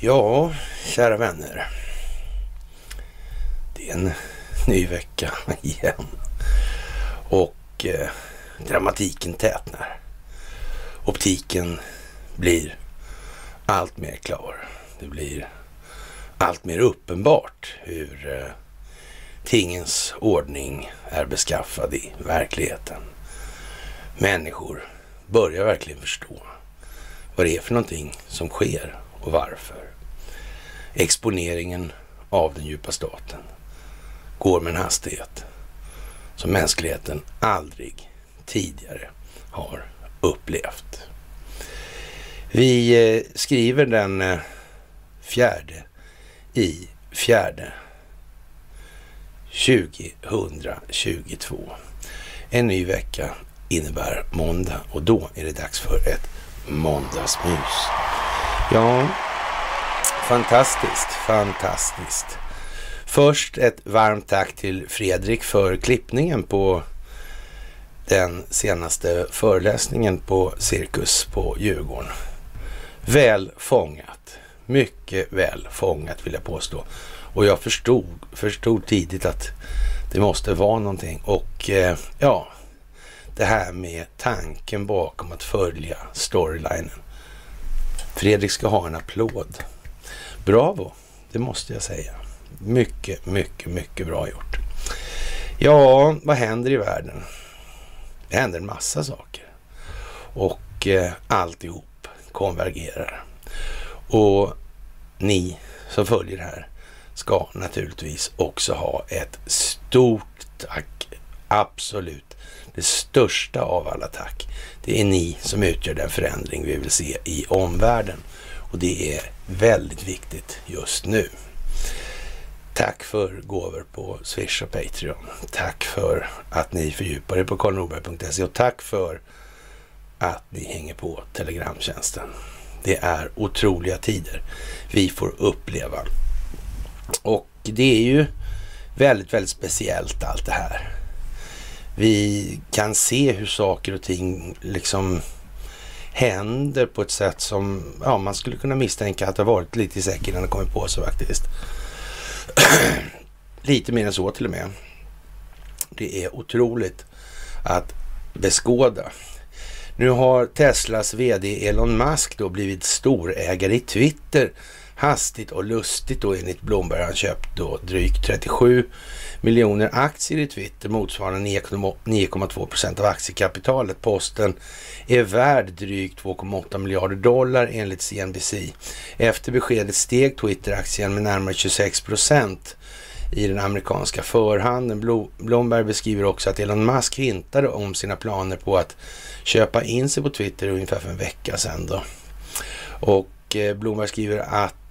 Ja, kära vänner. Det är en ny vecka igen. Och eh, dramatiken tätnar. Optiken blir allt mer klar. Det blir allt mer uppenbart hur eh, tingens ordning är beskaffad i verkligheten. Människor börjar verkligen förstå vad det är för någonting som sker och varför. Exponeringen av den djupa staten går med en hastighet som mänskligheten aldrig tidigare har upplevt. Vi eh, skriver den eh, fjärde i fjärde 2022. En ny vecka innebär måndag och då är det dags för ett måndagsmys. Ja, fantastiskt, fantastiskt. Först ett varmt tack till Fredrik för klippningen på den senaste föreläsningen på Cirkus på Djurgården. Väl fångat. Mycket väl fångat vill jag påstå. Och jag förstod, förstod tidigt att det måste vara någonting. Och eh, ja, det här med tanken bakom att följa storylinen. Fredrik ska ha en applåd. Bravo, det måste jag säga. Mycket, mycket, mycket bra gjort. Ja, vad händer i världen? Det händer en massa saker. Och eh, alltihop konvergerar. Och ni som följer det här ska naturligtvis också ha ett stort tack. Absolut. Det största av alla tack. Det är ni som utgör den förändring vi vill se i omvärlden. Och det är väldigt viktigt just nu. Tack för gåvor på Swish och Patreon. Tack för att ni fördjupar er på karlnorberg.se och tack för att ni hänger på Telegramtjänsten. Det är otroliga tider vi får uppleva. Och det är ju väldigt, väldigt speciellt allt det här. Vi kan se hur saker och ting liksom händer på ett sätt som ja, man skulle kunna misstänka att det har varit lite i säcken innan det kommit på sig faktiskt. lite mer än så till och med. Det är otroligt att beskåda. Nu har Teslas VD Elon Musk då blivit storägare i Twitter hastigt och lustigt då enligt Blomberg. Han köpt då drygt 37 miljoner aktier i Twitter motsvarande 9,2 procent av aktiekapitalet. Posten är värd drygt 2,8 miljarder dollar enligt CNBC. Efter beskedet steg Twitter-aktien med närmare 26 procent i den amerikanska förhandeln. Blomberg beskriver också att Elon Musk hintade om sina planer på att köpa in sig på Twitter ungefär för en vecka sedan. Då. Och eh, Blomberg skriver att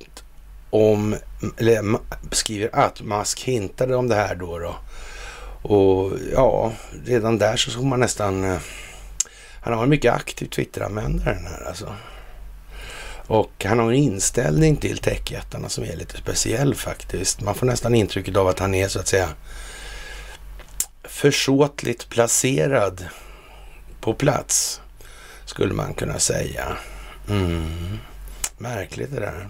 om, eller skriver att Musk hintade om det här då. då. Och ja, redan där så såg man nästan... Eh, han har en mycket aktiv Twitter-användare den här alltså. Och han har en inställning till techjättarna som är lite speciell faktiskt. Man får nästan intrycket av att han är så att säga försåtligt placerad på plats, skulle man kunna säga. Mm. Märkligt det där.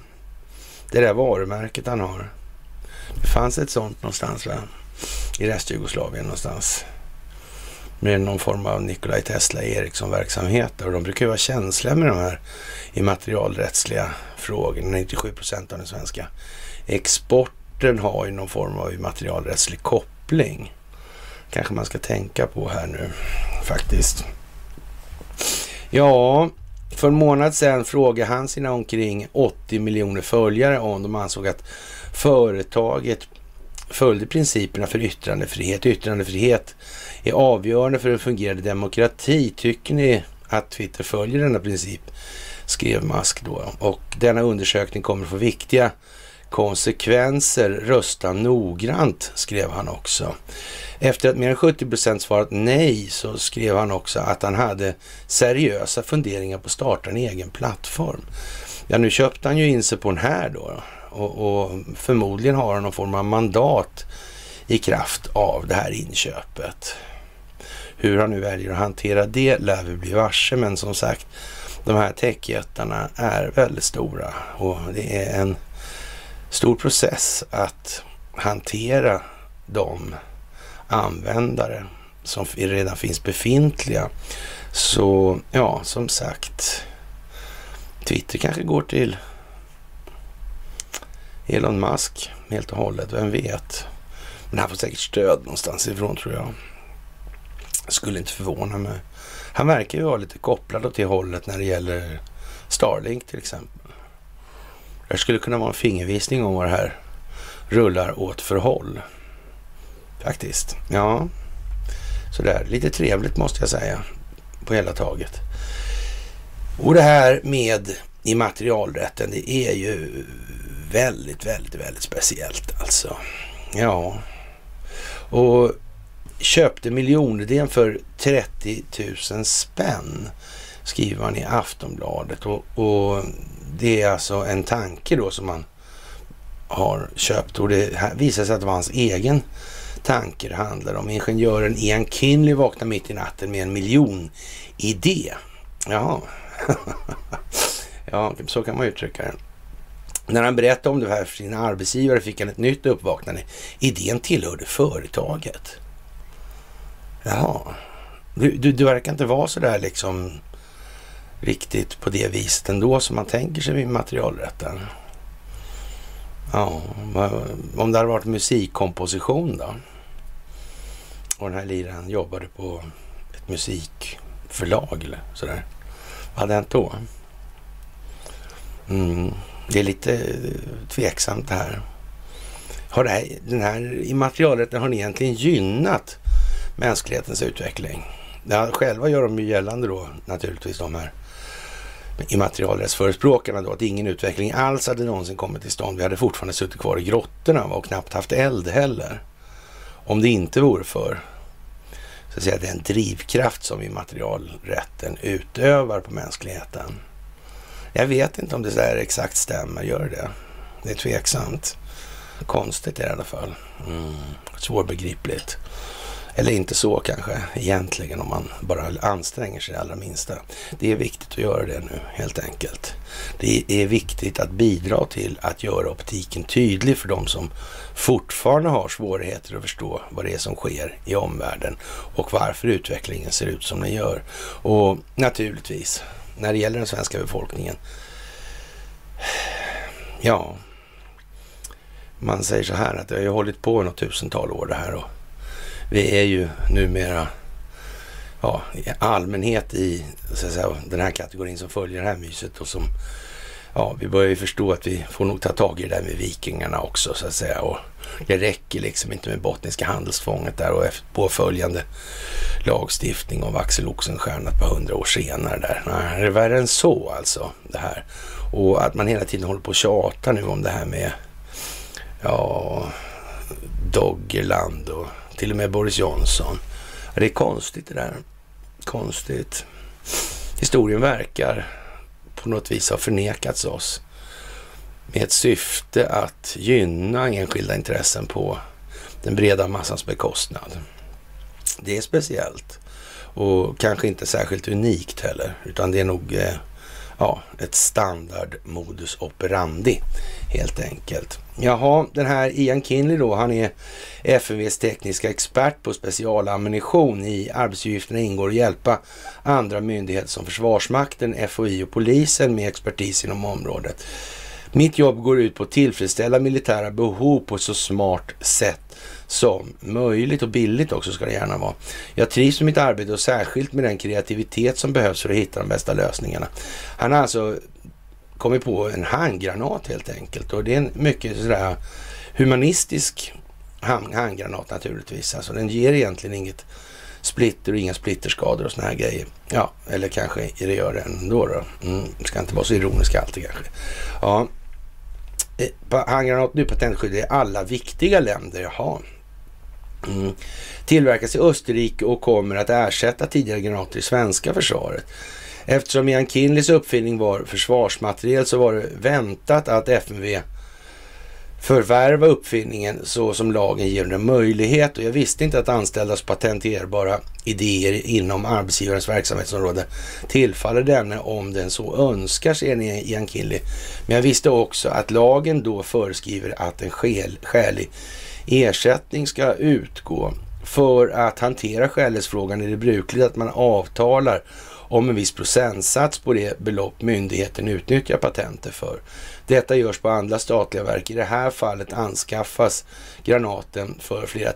Det där varumärket han har. Det fanns ett sånt någonstans va? I Restjugoslavien någonstans. Med någon form av Nikolaj Tesla Ericsson-verksamhet. Och de brukar ju vara känsliga med de här immaterialrättsliga frågorna. 97 procent av den svenska exporten har ju någon form av immaterialrättslig koppling. Kanske man ska tänka på här nu faktiskt. Ja, för en månad sedan frågade han sina omkring 80 miljoner följare om de ansåg att företaget följde principerna för yttrandefrihet. Yttrandefrihet är avgörande för en fungerande demokrati. Tycker ni att Twitter följer denna princip? Skrev Musk då. Och denna undersökning kommer få viktiga konsekvenser. Rösta noggrant, skrev han också. Efter att mer än 70 procent svarat nej så skrev han också att han hade seriösa funderingar på att starta en egen plattform. Ja, nu köpte han ju in sig på den här då och, och förmodligen har han någon form av mandat i kraft av det här inköpet. Hur han nu väljer att hantera det lär vi bli varse, men som sagt, de här techjättarna är väldigt stora och det är en stor process att hantera de användare som redan finns befintliga. Så ja, som sagt, Twitter kanske går till Elon Musk helt och hållet, vem vet? Men han får säkert stöd någonstans ifrån tror jag. Skulle inte förvåna mig. Han verkar ju vara lite kopplad åt det hållet när det gäller Starlink till exempel. Det skulle kunna vara en fingervisning om vad det här rullar åt för håll. Faktiskt. Ja, sådär. Lite trevligt måste jag säga på hela taget. Och det här med immaterialrätten, det är ju väldigt, väldigt, väldigt speciellt alltså. Ja, och köpte miljonidén för 30 000 spänn, skriver man i Aftonbladet. Och, och, det är alltså en tanke då som man har köpt och det visar sig att det var hans egen tanke det handlar om. Ingenjören Ian Kinley vaknar mitt i natten med en miljonidé. Jaha, ja, så kan man uttrycka det. När han berättade om det här för sina arbetsgivare fick han ett nytt uppvaknande. Idén tillhörde företaget. Jaha. Du, du, du verkar inte vara så där liksom riktigt på det viset ändå som man tänker sig vid materialrätten. Ja, om det hade varit musikkomposition då? Och den här liraren jobbade på ett musikförlag eller sådär. Vad hade hänt då? Mm. Det är lite eh, tveksamt det här. Har det här, den här immaterialrätten har ni egentligen gynnat mänsklighetens utveckling? Ja, själva gör de ju gällande då naturligtvis de här immaterialrättsförespråkarna då att ingen utveckling alls hade någonsin kommit till stånd. Vi hade fortfarande suttit kvar i grottorna och knappt haft eld heller. Om det inte vore för så att säga, den drivkraft som immaterialrätten utövar på mänskligheten. Jag vet inte om det där exakt stämmer, gör det? Det är tveksamt. Konstigt i alla fall. Mm. Svårbegripligt. Eller inte så kanske egentligen om man bara anstränger sig det allra minsta. Det är viktigt att göra det nu helt enkelt. Det är viktigt att bidra till att göra optiken tydlig för de som fortfarande har svårigheter att förstå vad det är som sker i omvärlden och varför utvecklingen ser ut som den gör. Och naturligtvis, när det gäller den svenska befolkningen, ja, man säger så här att det har ju hållit på i något tusental år det här och vi är ju numera ja, i allmänhet i så att säga, den här kategorin som följer det här myset och som ja, vi börjar ju förstå att vi får nog ta tag i det där med vikingarna också så att säga. Och det räcker liksom inte med bottniska handelsfånget där och påföljande lagstiftning om Axel Oxenstierna ett par hundra år senare där. Nej, det är värre än så alltså det här. Och att man hela tiden håller på och tjatar nu om det här med ja, Doggerland och till och med Boris Johnson. Det är konstigt det där. Konstigt. Historien verkar på något vis ha förnekats oss med ett syfte att gynna enskilda intressen på den breda massans bekostnad. Det är speciellt och kanske inte särskilt unikt heller, utan det är nog eh, ja, ett standard modus operandi helt enkelt. Jaha, den här Ian Kinley då, han är FMVs tekniska expert på specialammunition. I arbetsuppgifterna ingår att hjälpa andra myndigheter som Försvarsmakten, FOI och polisen med expertis inom området. Mitt jobb går ut på att tillfredsställa militära behov på ett så smart sätt som möjligt och billigt också ska det gärna vara. Jag trivs med mitt arbete och särskilt med den kreativitet som behövs för att hitta de bästa lösningarna. Han har alltså kommit på en handgranat helt enkelt och det är en mycket sådär humanistisk handgranat naturligtvis. Alltså den ger egentligen inget splitter och inga splitterskador och såna här grejer. Ja, eller kanske det gör det ändå då. Mm, ska inte vara så ironisk alltid kanske. Ja, eh, handgranat nu patentskydd i alla viktiga länder. Jaha. Mm. Tillverkas i Österrike och kommer att ersätta tidigare granater i svenska försvaret. Eftersom Ian Kinleys uppfinning var försvarsmateriel så var det väntat att FMV förvärva uppfinningen så som lagen ger en möjlighet. Och jag visste inte att anställdas patenterbara idéer inom arbetsgivarens verksamhetsområde tillfaller denne om den så önskar, säger Ian Kinley. Men jag visste också att lagen då föreskriver att en skäl, skälig ersättning ska utgå. För att hantera skälighetsfrågan är det brukligt att man avtalar om en viss procentsats på det belopp myndigheten utnyttjar patenter för. Detta görs på andra statliga verk. I det här fallet anskaffas granaten för flera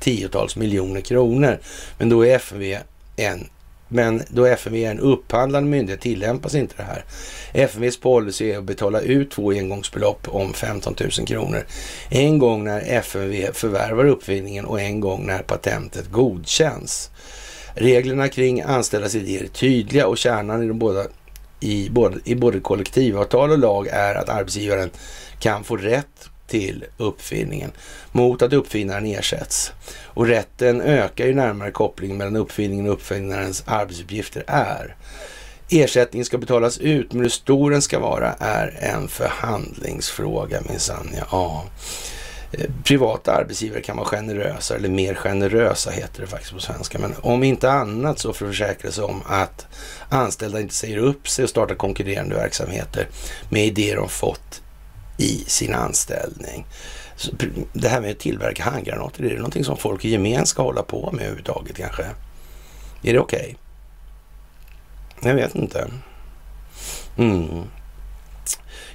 tiotals miljoner kronor. Men då är FMV en men då FMV är en upphandlande myndighet tillämpas inte det här. FMVs policy är att betala ut två engångsbelopp om 15 000 kronor. En gång när FMV förvärvar uppfinningen och en gång när patentet godkänns. Reglerna kring anställdas idéer är tydliga och kärnan i de båda i både, i både kollektivavtal och lag är att arbetsgivaren kan få rätt till uppfinningen mot att uppfinnaren ersätts. Och rätten ökar ju närmare kopplingen mellan uppfinningen och uppfinnarens arbetsuppgifter är. Ersättningen ska betalas ut, men hur stor den ska vara är en förhandlingsfråga minsann. Ja. Eh, privata arbetsgivare kan vara generösa, eller mer generösa heter det faktiskt på svenska. Men om inte annat så för att försäkra sig om att anställda inte säger upp sig och startar konkurrerande verksamheter med idéer de fått i sin anställning. Så det här med att tillverka handgranater, är det någonting som folk i gemen ska hålla på med överhuvudtaget kanske? Är det okej? Okay? Jag vet inte. Mm.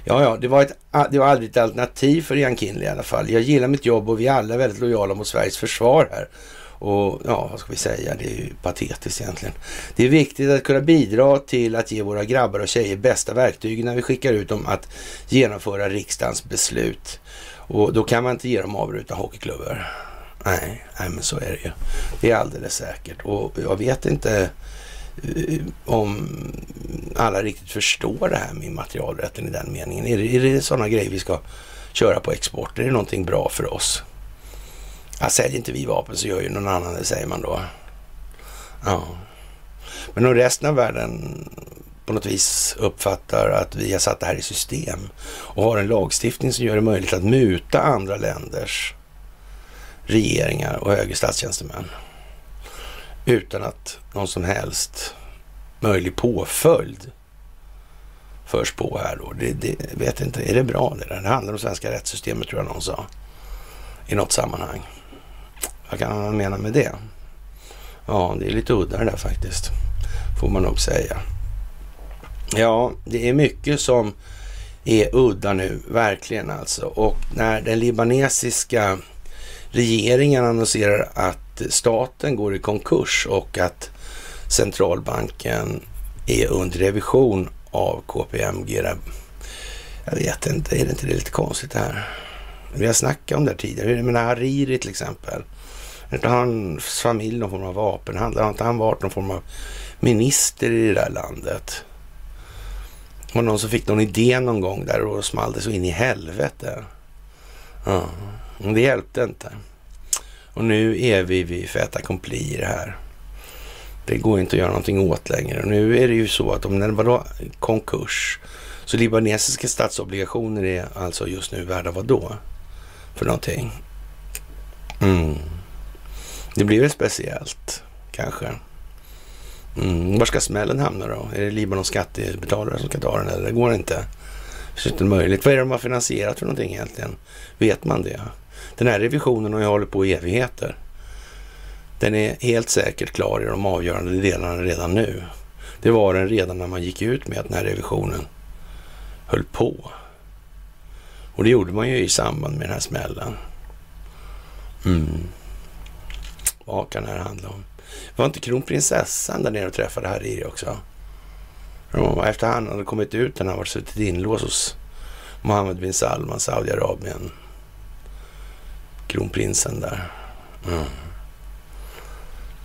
Ja, ja, det var, ett, det var aldrig ett alternativ för Ian Kinley i alla fall. Jag gillar mitt jobb och vi är alla väldigt lojala mot Sveriges försvar här. Och ja, vad ska vi säga? Det är ju patetiskt egentligen. Det är viktigt att kunna bidra till att ge våra grabbar och tjejer bästa verktyg när vi skickar ut dem att genomföra riksdagens beslut. Och då kan man inte ge dem avbrutna hockeyklubbor. Nej, nej, men så är det ju. Det är alldeles säkert. Och jag vet inte eh, om alla riktigt förstår det här med immaterialrätten i den meningen. Är det, är det sådana grejer vi ska köra på export? Är det någonting bra för oss? Ja, säljer inte vi vapen så gör ju någon annan det, säger man då. Ja. Men om resten av världen på något vis uppfattar att vi har satt det här i system och har en lagstiftning som gör det möjligt att muta andra länders regeringar och högre statstjänstemän utan att någon som helst möjlig påföljd förs på här då. Det, det vet inte, är det bra det där? Det handlar om svenska rättssystemet tror jag någon sa i något sammanhang. Vad kan man mena med det? Ja, det är lite udda det där faktiskt, får man nog säga. Ja, det är mycket som är udda nu, verkligen alltså. Och när den libanesiska regeringen annonserar att staten går i konkurs och att centralbanken är under revision av KPMG. Jag vet inte, är det inte det lite konstigt det här? Vi har snackat om det här tidigare. Jag menar Hariri till exempel. Inte hans familj någon form av vapenhandlare? Har inte han varit någon form av minister i det där landet? Det var någon som fick någon idé någon gång där och small det så in i helvete. Ja, men det hjälpte inte. Och nu är vi vid fait accompli i det här. Det går inte att göra någonting åt längre. Och nu är det ju så att om det var då konkurs, så libanesiska statsobligationer är alltså just nu värda vad då? För någonting. Mm. Det blir väl speciellt, kanske. Mm. Var ska smällen hamna då? Är det Libanons skattebetalare som ska ta den eller det går inte? Det är inte möjligt. Vad är det de har finansierat för någonting egentligen? Vet man det? Den här revisionen har ju hållit på i evigheter. Den är helt säkert klar i de avgörande delarna redan nu. Det var den redan när man gick ut med att den här revisionen höll på. Och det gjorde man ju i samband med den här smällen. Mm. Vad kan det här handla om? Var inte kronprinsessan där nere och träffade Hariri också? Efter han hade kommit ut, han hade suttit inlåst hos Mohammed bin Salman, Saudiarabien. Kronprinsen där. Mm.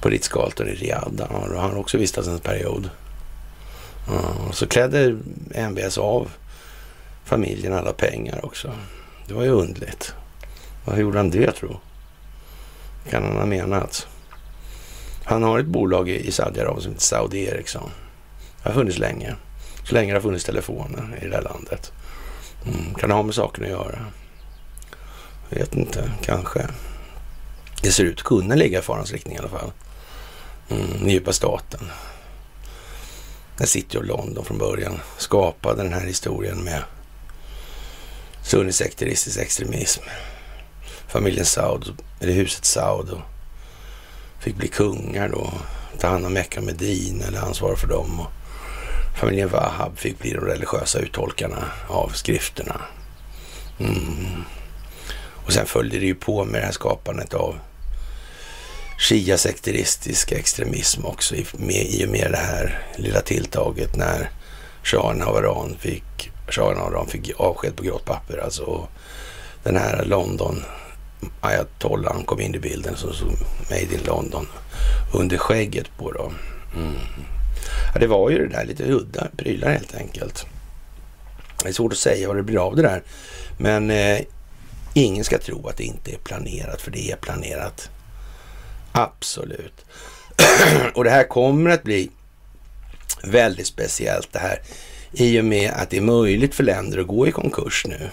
På Ritzgalton i Riyadh. har han också vistats en period. Mm. Så klädde MBS av familjen alla pengar också. Det var ju undligt. Vad gjorde han det tro? Kan han ha menat? Han har ett bolag i Saudiarabien som heter Saudi Ericsson. Det har funnits länge. Så länge det har funnits telefoner i det här landet. Mm, kan det ha med saken att göra? Jag vet inte, kanske. Det ser ut att kunna ligga i farans riktning i alla fall. Mm, djupa staten. Den City of London från början skapade den här historien med sunnisekteristisk extremism. Familjen Saud, eller huset Saud, fick bli kungar då. Ta hand om Mecka Medin eller ansvara för dem. Och familjen Wahab fick bli de religiösa uttolkarna av skrifterna. Mm. Och sen följde det ju på med det här skapandet av shia-sekteristisk extremism också i, med, i och med det här lilla tilltaget när shahen av Iran fick, shahen av Iran fick avsked på grått papper. Alltså den här London ayatollan kom in i bilden som såg Made in London under skägget på då. Mm. Ja, det var ju det där lite udda prylar helt enkelt. Det är svårt att säga vad det blir av det där. Men eh, ingen ska tro att det inte är planerat, för det är planerat. Absolut. och det här kommer att bli väldigt speciellt det här i och med att det är möjligt för länder att gå i konkurs nu.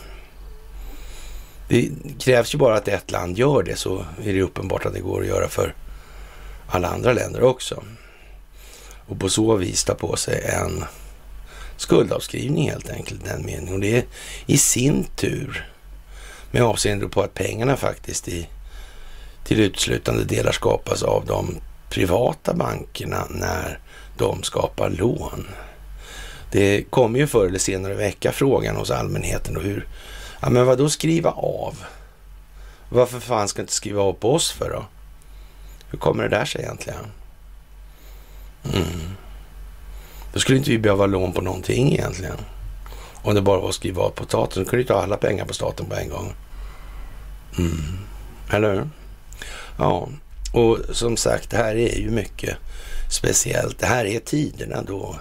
Det krävs ju bara att ett land gör det så är det uppenbart att det går att göra för alla andra länder också. Och på så vis ta på sig en skuldavskrivning helt enkelt, den meningen. Och det är i sin tur med avseende på att pengarna faktiskt i till utslutande delar skapas av de privata bankerna när de skapar lån. Det kommer ju förr eller senare väcka frågan hos allmänheten och hur, ja men vad då skriva av? Varför fan ska inte skriva av på oss för då? Hur kommer det där sig egentligen? Mm. Då skulle inte vi behöva lån på någonting egentligen. Om det bara var att skriva av på staten, då kunde du ta alla pengar på staten på en gång. Mm. Eller hur? Ja, och som sagt, det här är ju mycket speciellt. Det här är tiderna då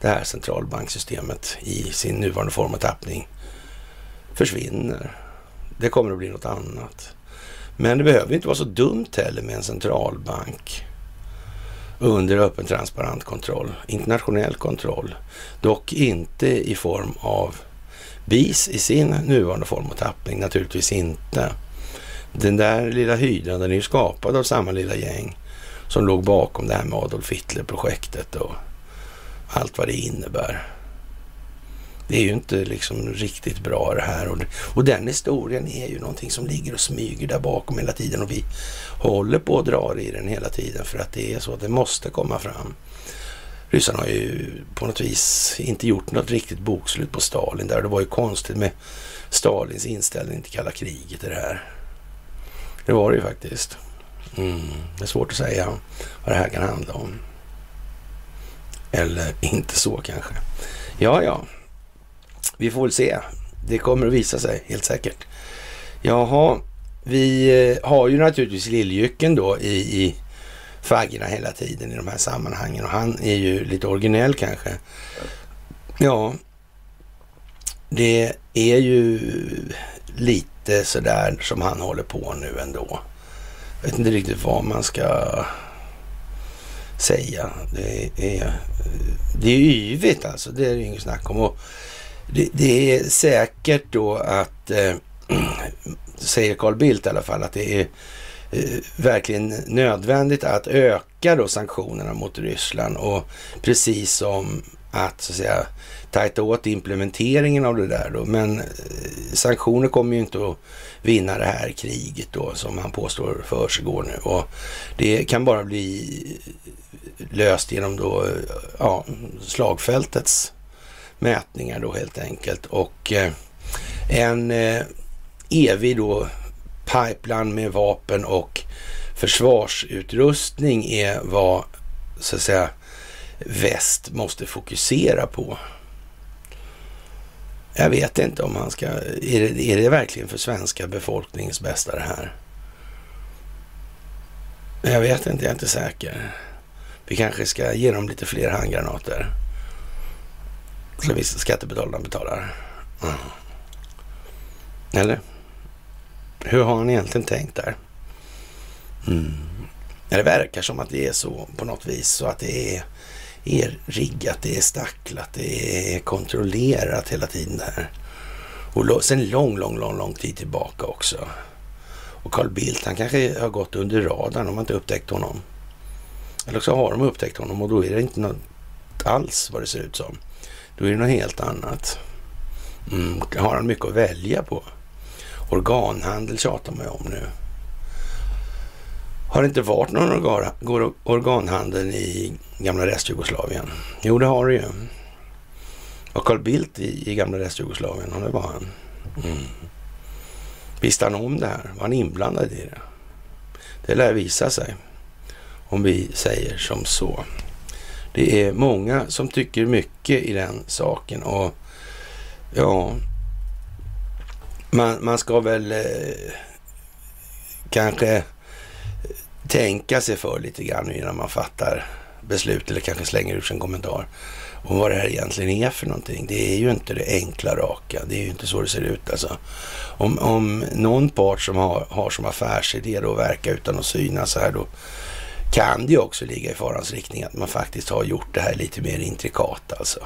det här centralbanksystemet i sin nuvarande form och tappning försvinner. Det kommer att bli något annat. Men det behöver inte vara så dumt heller med en centralbank under öppen transparent kontroll, internationell kontroll. Dock inte i form av BIS i sin nuvarande form och tappning, naturligtvis inte. Den där lilla hydran, den är ju skapad av samma lilla gäng som låg bakom det här med Adolf Hitler-projektet och allt vad det innebär. Det är ju inte liksom riktigt bra det här. Och, och den historien är ju någonting som ligger och smyger där bakom hela tiden och vi håller på att dra i den hela tiden för att det är så att det måste komma fram. Ryssarna har ju på något vis inte gjort något riktigt bokslut på Stalin där. Det var ju konstigt med Stalins inställning till kalla kriget i det här. Det var det ju faktiskt. Mm. Det är svårt att säga vad det här kan handla om. Eller inte så kanske. Ja, ja. Vi får väl se. Det kommer att visa sig helt säkert. Jaha, vi eh, har ju naturligtvis Lilljycken då i, i faggorna hela tiden i de här sammanhangen och han är ju lite originell kanske. Ja, det är ju lite sådär som han håller på nu ändå. Jag vet inte riktigt vad man ska säga. Det är, det är yvigt alltså, det är det inget snack om. Och det, det är säkert då att, eh, säger Carl Bildt i alla fall, att det är eh, verkligen nödvändigt att öka då sanktionerna mot Ryssland och precis som att så att säga tajta åt implementeringen av det där då. Men eh, sanktioner kommer ju inte att vinna det här kriget då som han påstår försiggår nu. Och det kan bara bli eh, löst genom då, eh, ja, slagfältets mätningar då helt enkelt. Och eh, en eh, evig då pipeline med vapen och försvarsutrustning är vad så att säga väst måste fokusera på. Jag vet inte om man ska... Är det, är det verkligen för svenska befolkningens bästa det här? Jag vet inte, jag är inte säker. Vi kanske ska ge dem lite fler handgranater. Så vi skattebetalarna betalar. Mm. Eller? Hur har han egentligen tänkt där? Mm. Det verkar som att det är så på något vis, så att det är är riggat, det är stacklat, det är kontrollerat hela tiden där. Och sen lång, lång, lång, lång tid tillbaka också. Och Carl Bildt, han kanske har gått under radarn om man inte upptäckt honom. Eller så har de upptäckt honom och då är det inte något alls vad det ser ut som. Då är det något helt annat. Mm, har han mycket att välja på? Organhandel tjatar man ju om nu. Har det inte varit någon organ, organhandel i gamla Restjugoslavien? Jo, det har det ju. Och Carl Bildt i, i gamla Restjugoslavien, det var han. Mm. Visste han om det här? Var han inblandad i det? Det lär visa sig om vi säger som så. Det är många som tycker mycket i den saken och ja, man, man ska väl eh, kanske tänka sig för lite grann innan man fattar beslut eller kanske slänger ur sig en kommentar om vad det här egentligen är för någonting. Det är ju inte det enkla raka. Det är ju inte så det ser ut alltså. Om, om någon part som har, har som affärsidé då verka utan att synas så här då kan det ju också ligga i farans riktning att man faktiskt har gjort det här lite mer intrikat alltså.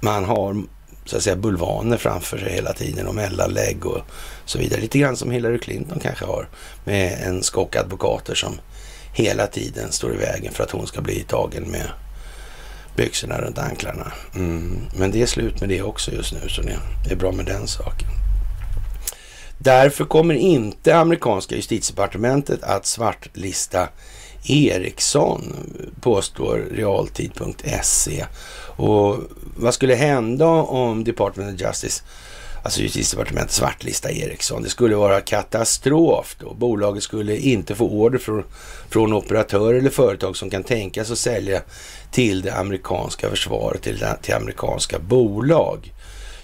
Man har så att säga bulvaner framför sig hela tiden och mellanlägg och så vidare. Lite grann som Hillary Clinton kanske har med en skock advokater som hela tiden står i vägen för att hon ska bli tagen med byxorna runt anklarna. Mm. Men det är slut med det också just nu, så det är bra med den saken. Därför kommer inte amerikanska justitiedepartementet att svartlista Ericsson, påstår realtid.se. Och vad skulle hända om Department of Justice, alltså justitiedepartementet, svartlista Ericsson? Det skulle vara katastrof då. Bolaget skulle inte få order från, från operatörer eller företag som kan tänkas att sälja till det amerikanska försvaret, till, till amerikanska bolag.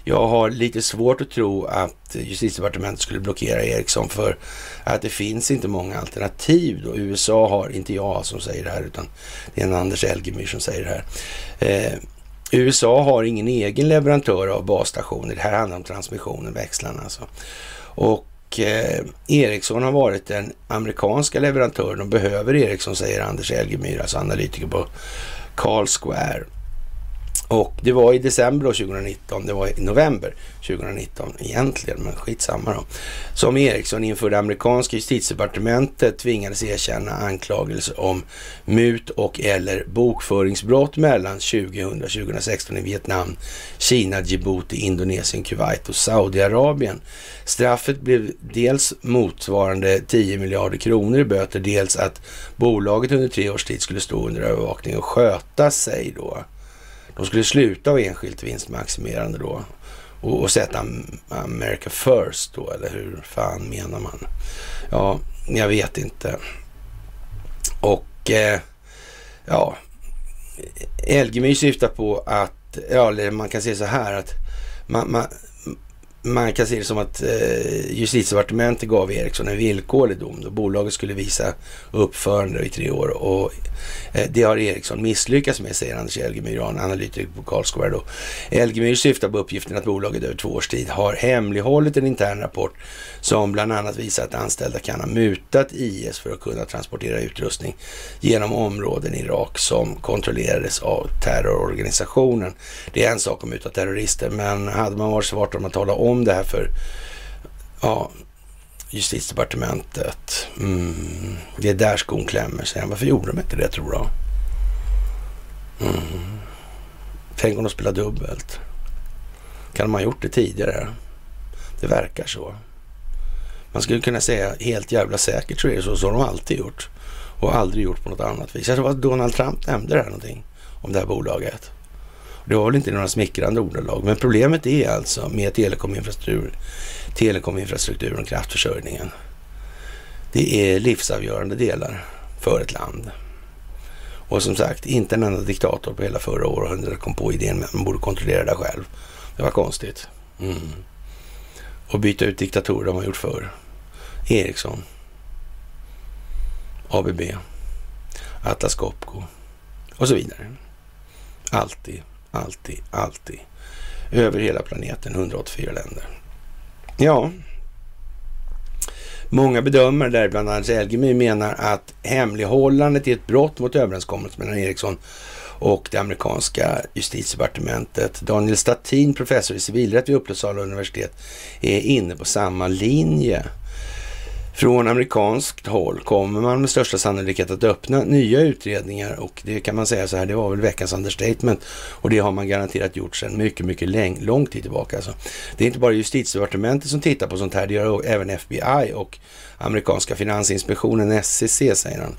Jag har lite svårt att tro att justitiedepartementet skulle blockera Ericsson för att det finns inte många alternativ då. USA har, inte jag som säger det här, utan det är en Anders Elgemyr som säger det här. Eh, USA har ingen egen leverantör av basstationer. Det här handlar om transmissionen, växlarna alltså. Och eh, Ericsson har varit den amerikanska leverantören och behöver Ericsson, säger Anders Elgemyr, alltså analytiker på Carl Square. Och det var i december 2019, det var i november 2019 egentligen, men skitsamma då. Som Ericsson inför det amerikanska justitiedepartementet tvingades erkänna anklagelser om mut och eller bokföringsbrott mellan 2000 och 2016 i Vietnam, Kina, Djibouti, Indonesien, Kuwait och Saudiarabien. Straffet blev dels motsvarande 10 miljarder kronor i böter, dels att bolaget under tre års tid skulle stå under övervakning och sköta sig då. De skulle sluta vara enskilt vinstmaximerande då och, och sätta America first då, eller hur fan menar man? Ja, jag vet inte. Och eh, ja, Elgemyr syftar på att, ja, eller man kan säga så här att man, man, man kan se det som att eh, justitiedepartementet gav Ericsson en villkorlig dom. Då bolaget skulle visa uppförande i tre år och eh, det har Ericsson misslyckats med, säger Anders Elgemyr, analytiker på Karlskoga. Då. Elgemyr syftar på uppgiften att bolaget över två års tid har hemlighållit en intern rapport som bland annat visar att anställda kan ha mutat IS för att kunna transportera utrustning genom områden i Irak som kontrollerades av terrororganisationen. Det är en sak att muta terrorister, men hade man varit svart om att tala om om det här för ja, justitiedepartementet. Mm, det är där skon klämmer, säger han. Varför gjorde de inte det tror du? Mm. Tänk om de spelar dubbelt. Kan de ha gjort det tidigare? Det verkar så. Man skulle kunna säga helt jävla säkert så är det så. Så har de alltid gjort. Och aldrig gjort på något annat vis. Jag tror att Donald Trump nämnde det här någonting om det här bolaget. Det var väl inte några smickrande ordalag, men problemet är alltså med telekominfrastruktur, telekominfrastrukturen och kraftförsörjningen. Det är livsavgörande delar för ett land. Och som sagt, inte en enda diktator på hela förra århundradet kom på idén att man borde kontrollera det själv. Det var konstigt. Mm. Och byta ut diktatorer har man gjort förr. Ericsson, ABB, Atlas Copco och så vidare. Alltid alltid, alltid. Över hela planeten, 184 länder. Ja, Många bedömare, däribland Anders Elgemyr, menar att hemlighållandet är ett brott mot överenskommelsen mellan Ericsson och det amerikanska justitiedepartementet. Daniel Statin, professor i civilrätt vid Uppsala universitet, är inne på samma linje. Från amerikanskt håll kommer man med största sannolikhet att öppna nya utredningar och det kan man säga så här, det var väl veckans understatement och det har man garanterat gjort sedan mycket, mycket läng lång tid tillbaka. Alltså. Det är inte bara justitiedepartementet som tittar på sånt här, det gör även FBI och amerikanska finansinspektionen, SCC säger han.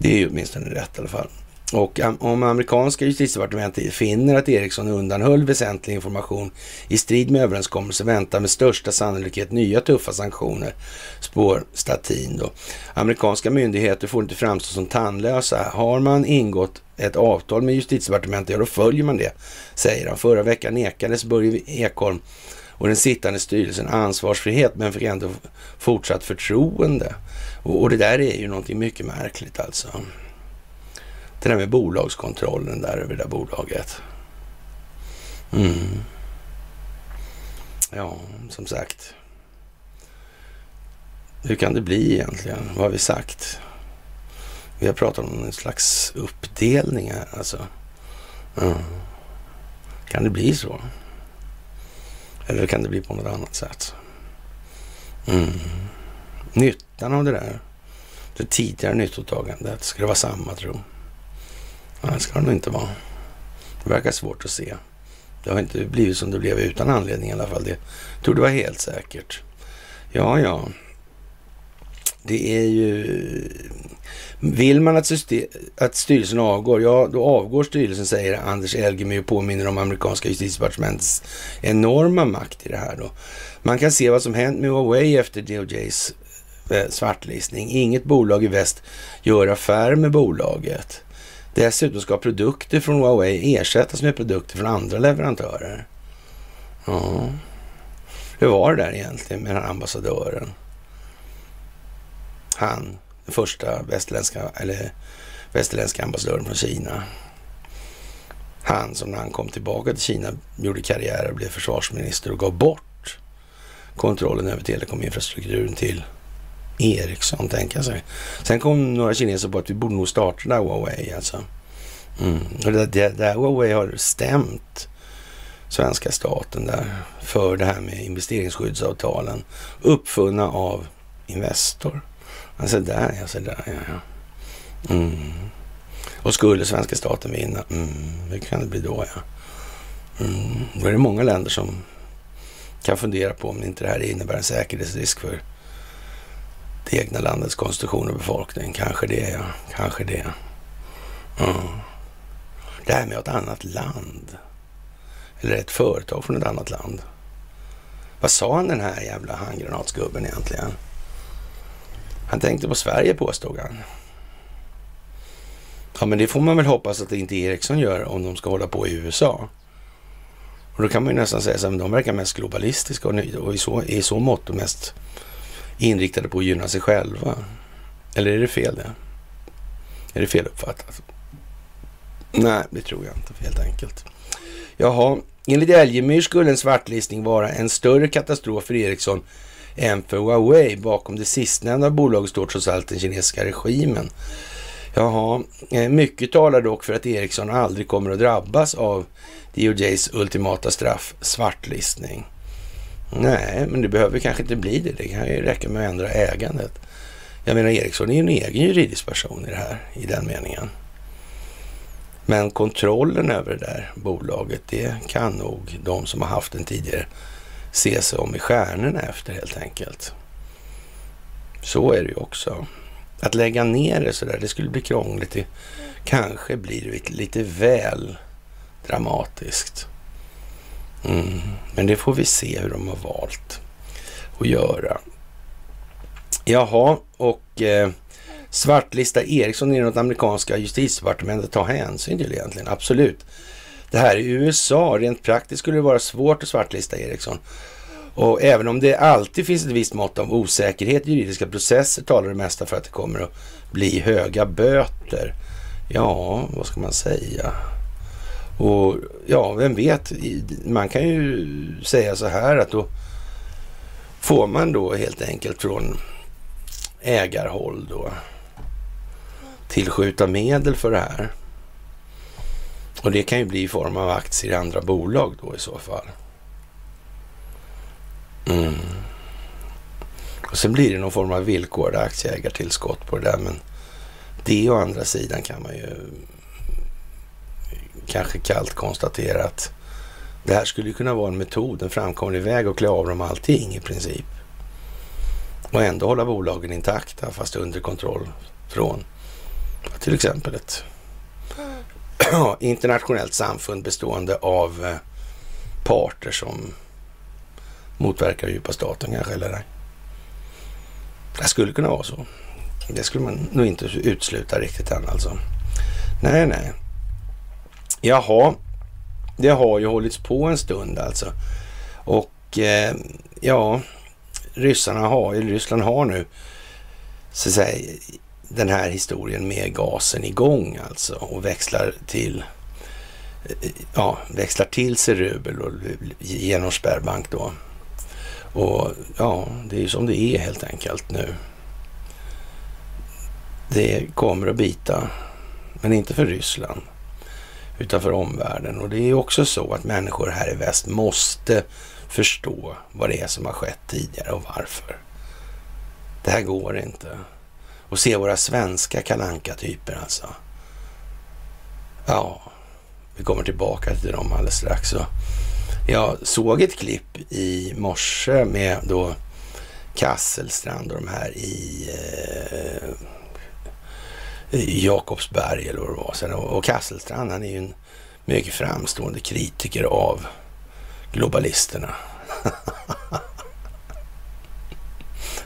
Det är ju åtminstone rätt i alla fall. Och om amerikanska justitiedepartementet finner att Ericsson undanhöll väsentlig information i strid med överenskommelsen väntar med största sannolikhet nya tuffa sanktioner, spår Statin. Då. Amerikanska myndigheter får inte framstå som tandlösa. Har man ingått ett avtal med justitiedepartementet, ja då följer man det, säger han. Förra veckan nekades Börje Ekholm och den sittande styrelsen ansvarsfrihet men fick ändå fortsatt förtroende. Och, och det där är ju någonting mycket märkligt alltså. Det där med bolagskontrollen där över det där bolaget. Mm. Ja, som sagt. Hur kan det bli egentligen? Vad har vi sagt? Vi har pratat om en slags uppdelning här alltså. Mm. Kan det bli så? Eller kan det bli på något annat sätt? Mm. Nyttan av det där, det tidigare nyttotagandet, ska det vara samma tro? Nej, det ska det nog inte vara. Det verkar svårt att se. Det har inte blivit som det blev utan anledning i alla fall. Det tror det vara helt säkert. Ja, ja. Det är ju... Vill man att, system, att styrelsen avgår, ja då avgår styrelsen, säger Anders Elgemyr och påminner om amerikanska justitiedepartementets enorma makt i det här då. Man kan se vad som hänt med Huawei efter DOJs eh, svartlistning. Inget bolag i väst gör affär med bolaget. Dessutom ska produkter från Huawei ersättas med produkter från andra leverantörer. Ja. Hur var det där egentligen med den här ambassadören? Han, den första västerländska, eller västerländska ambassadören från Kina. Han som när han kom tillbaka till Kina gjorde karriär och blev försvarsminister och gav bort kontrollen över telekominfrastrukturen till Ericsson, tänka sig. Sen kom några kineser på att vi borde nog starta där Huawei alltså. Mm. Och det, det, där Huawei har stämt svenska staten där för det här med investeringsskyddsavtalen uppfunna av Investor. Alltså där, alltså där, ja. ja. Mm. Och skulle svenska staten vinna, mm, hur kan det bli då, ja. Mm. Då är det många länder som kan fundera på om inte det här innebär en säkerhetsrisk för det egna landets konstitution och befolkning. Kanske det, ja. Kanske det. Mm. Det här med ett annat land. Eller ett företag från ett annat land. Vad sa han den här jävla handgranatsgubben egentligen? Han tänkte på Sverige påstod han. Ja, men det får man väl hoppas att det inte Ericsson gör om de ska hålla på i USA. Och då kan man ju nästan säga att de verkar mest globalistiska och i så, i så mått mest inriktade på att gynna sig själva. Eller är det fel det? Är det fel uppfattat? Nej, det tror jag inte helt enkelt. Jaha, enligt Elgemyr skulle en svartlistning vara en större katastrof för Ericsson än för Huawei. Bakom det sistnämnda bolaget står trots allt den kinesiska regimen. Jaha, eh, mycket talar dock för att Ericsson aldrig kommer att drabbas av DOJs ultimata straff, svartlistning. Nej, men det behöver kanske inte bli det. Det kan ju räcka med att ändra ägandet. Jag menar, Ericsson är ju en egen juridisk person i det här, i den meningen. Men kontrollen över det där bolaget, det kan nog de som har haft den tidigare se sig om i stjärnorna efter helt enkelt. Så är det ju också. Att lägga ner det sådär, det skulle bli krångligt. Det kanske blir lite, lite väl dramatiskt. Mm. Men det får vi se hur de har valt att göra. Jaha, och eh, svartlista Ericsson i något amerikanska justitiedepartementet ta hänsyn till egentligen. Absolut. Det här i USA, rent praktiskt skulle det vara svårt att svartlista Ericsson. Och även om det alltid finns ett visst mått av osäkerhet i juridiska processer talar det mesta för att det kommer att bli höga böter. Ja, vad ska man säga? Och ja, vem vet, man kan ju säga så här att då får man då helt enkelt från ägarhåll då tillskjuta medel för det här. Och det kan ju bli i form av aktier i andra bolag då i så fall. Mm. Och sen blir det någon form av villkorade aktieägartillskott på det där. Men det å andra sidan kan man ju kanske kallt konstatera att det här skulle kunna vara en metod, en framkomlig väg att klä av dem allting i princip. Och ändå hålla bolagen intakta fast under kontroll från till exempel ett internationellt samfund bestående av eh, parter som motverkar djupa staten kanske, eller? Det skulle kunna vara så. Det skulle man nog inte utesluta riktigt än alltså. Nej, nej. Jaha, det har ju hållits på en stund alltså. Och eh, ja, ryssarna har, eller Ryssland har nu så att säga, den här historien med gasen igång alltså och växlar till eh, ja, växlar till sig rubel och genom spärrbank då. Och ja, det är ju som det är helt enkelt nu. Det kommer att bita, men inte för Ryssland, utanför omvärlden. Och det är också så att människor här i väst måste förstå vad det är som har skett tidigare och varför. Det här går inte. Och se våra svenska kalanka typer alltså. Ja, vi kommer tillbaka till dem alldeles strax. Jag såg ett klipp i morse med då Kasselstrand och de här i eh, Jakobsberg eller vad det var. Och Kasselstrand han är ju en mycket framstående kritiker av globalisterna.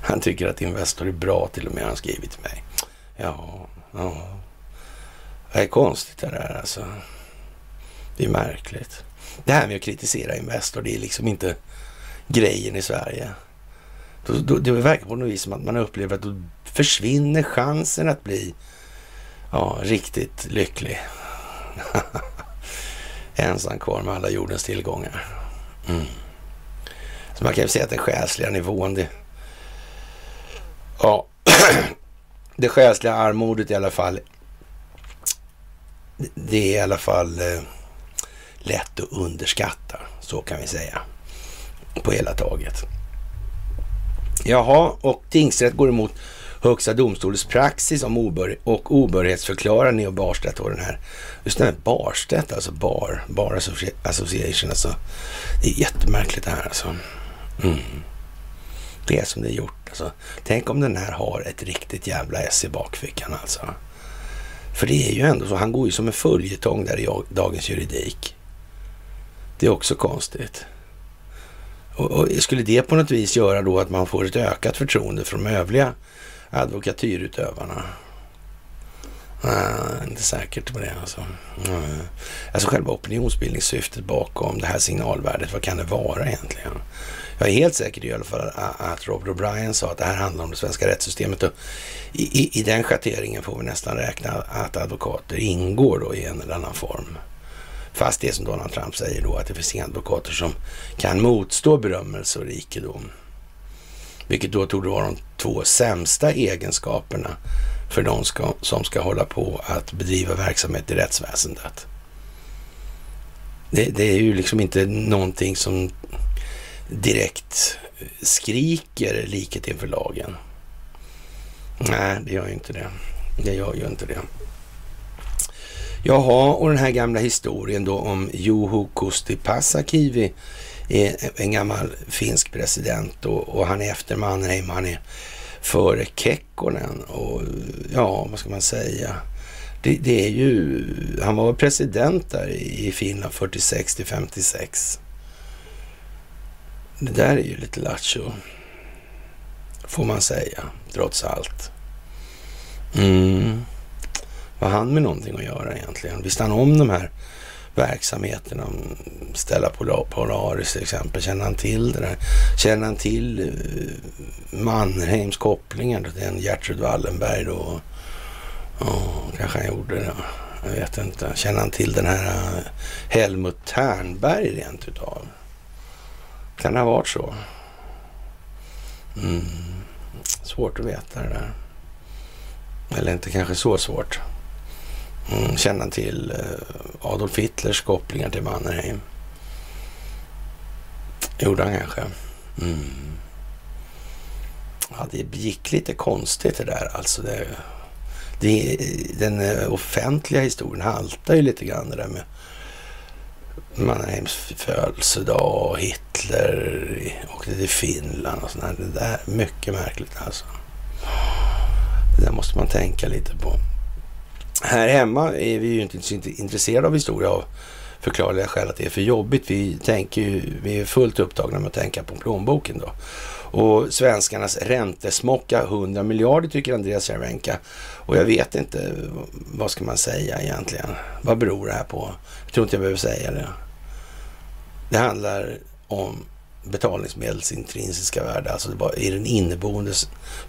han tycker att Investor är bra till och med, har han skrivit till mig. Ja, ja. Det är konstigt det där alltså. Det är märkligt. Det här med att kritisera Investor, det är liksom inte grejen i Sverige. Då, då, det verkar på något vis som att man upplever att då försvinner chansen att bli ja, riktigt lycklig. Ensam kvar med alla jordens tillgångar. Mm. Så man kan ju säga att den själsliga nivån, det, ja, det själsliga armodet i alla fall, det är i alla fall eh, lätt att underskatta, så kan vi säga, på hela taget. Jaha, och tingsrätt går emot Högsta domstolens praxis om obör och obörhetsförklarar Neo Barstedt och den här, just den här Barstedt, alltså Bar, Bar Association, alltså. Det är jättemärkligt det här alltså. Mm. Det är som det är gjort alltså. Tänk om den här har ett riktigt jävla S i bakfickan alltså. För det är ju ändå så, han går ju som en följetong där i dagens juridik. Det är också konstigt. Och, och, skulle det på något vis göra då att man får ett ökat förtroende från de övriga advokatyrutövarna? Nej, inte säkert på det alltså. Nej. Alltså själva opinionsbildningssyftet bakom det här signalvärdet, vad kan det vara egentligen? Jag är helt säker i alla fall att Robert O'Brien sa att det här handlar om det svenska rättssystemet och i, i, i den schatteringen får vi nästan räkna att advokater ingår då i en eller annan form. Fast det som Donald Trump säger då att det finns inga advokater som kan motstå berömmelse och rikedom. Vilket då torde vara de två sämsta egenskaperna för de ska, som ska hålla på att bedriva verksamhet i rättsväsendet. Det, det, är ju liksom inte någonting som direkt skriker likhet inför lagen. Nej, det gör ju inte det. Det gör ju inte det. Jaha, och den här gamla historien då om Juho Kusti Pasakivi, en gammal finsk president och, och han är efter Mannerheim, han är före Kekkonen och ja, vad ska man säga? Det, det, är ju, han var president där i Finland 46 till 56. Det där är ju lite lattjo, får man säga, trots allt. Mm. Vad han med någonting att göra egentligen? Visste han om de här verksamheterna? Stella Polaris till exempel. Känner han till det där? Känner han till Mannerheims Mannheims kopplingar till en Gertrud Wallenberg då? Ja, kanske han gjorde det. Jag vet inte. Känner han till den här eh, Helmut Ternberg rent utav? Kan det ha varit så? Mm. Svårt att veta det där. Eller inte kanske så svårt. Mm, känna till eh, Adolf Hitlers kopplingar till Mannerheim. Gjorde han kanske. Mm. Ja, det gick lite konstigt det där. Alltså det, det, den eh, offentliga historien haltar ju lite grann det där med Mannerheims födelsedag och Hitler åkte till Finland och sådär. Det där är mycket märkligt alltså. Det där måste man tänka lite på. Här hemma är vi ju inte så intresserade av historia av förklarliga skäl att det är för jobbigt. Vi, tänker ju, vi är fullt upptagna med att tänka på plånboken då. Och svenskarnas räntesmocka 100 miljarder tycker Andreas Cervenka. Och jag vet inte, vad ska man säga egentligen? Vad beror det här på? Jag tror inte jag behöver säga det. Det handlar om betalningsmedels intrinsiska värde, alltså vad är den inneboende,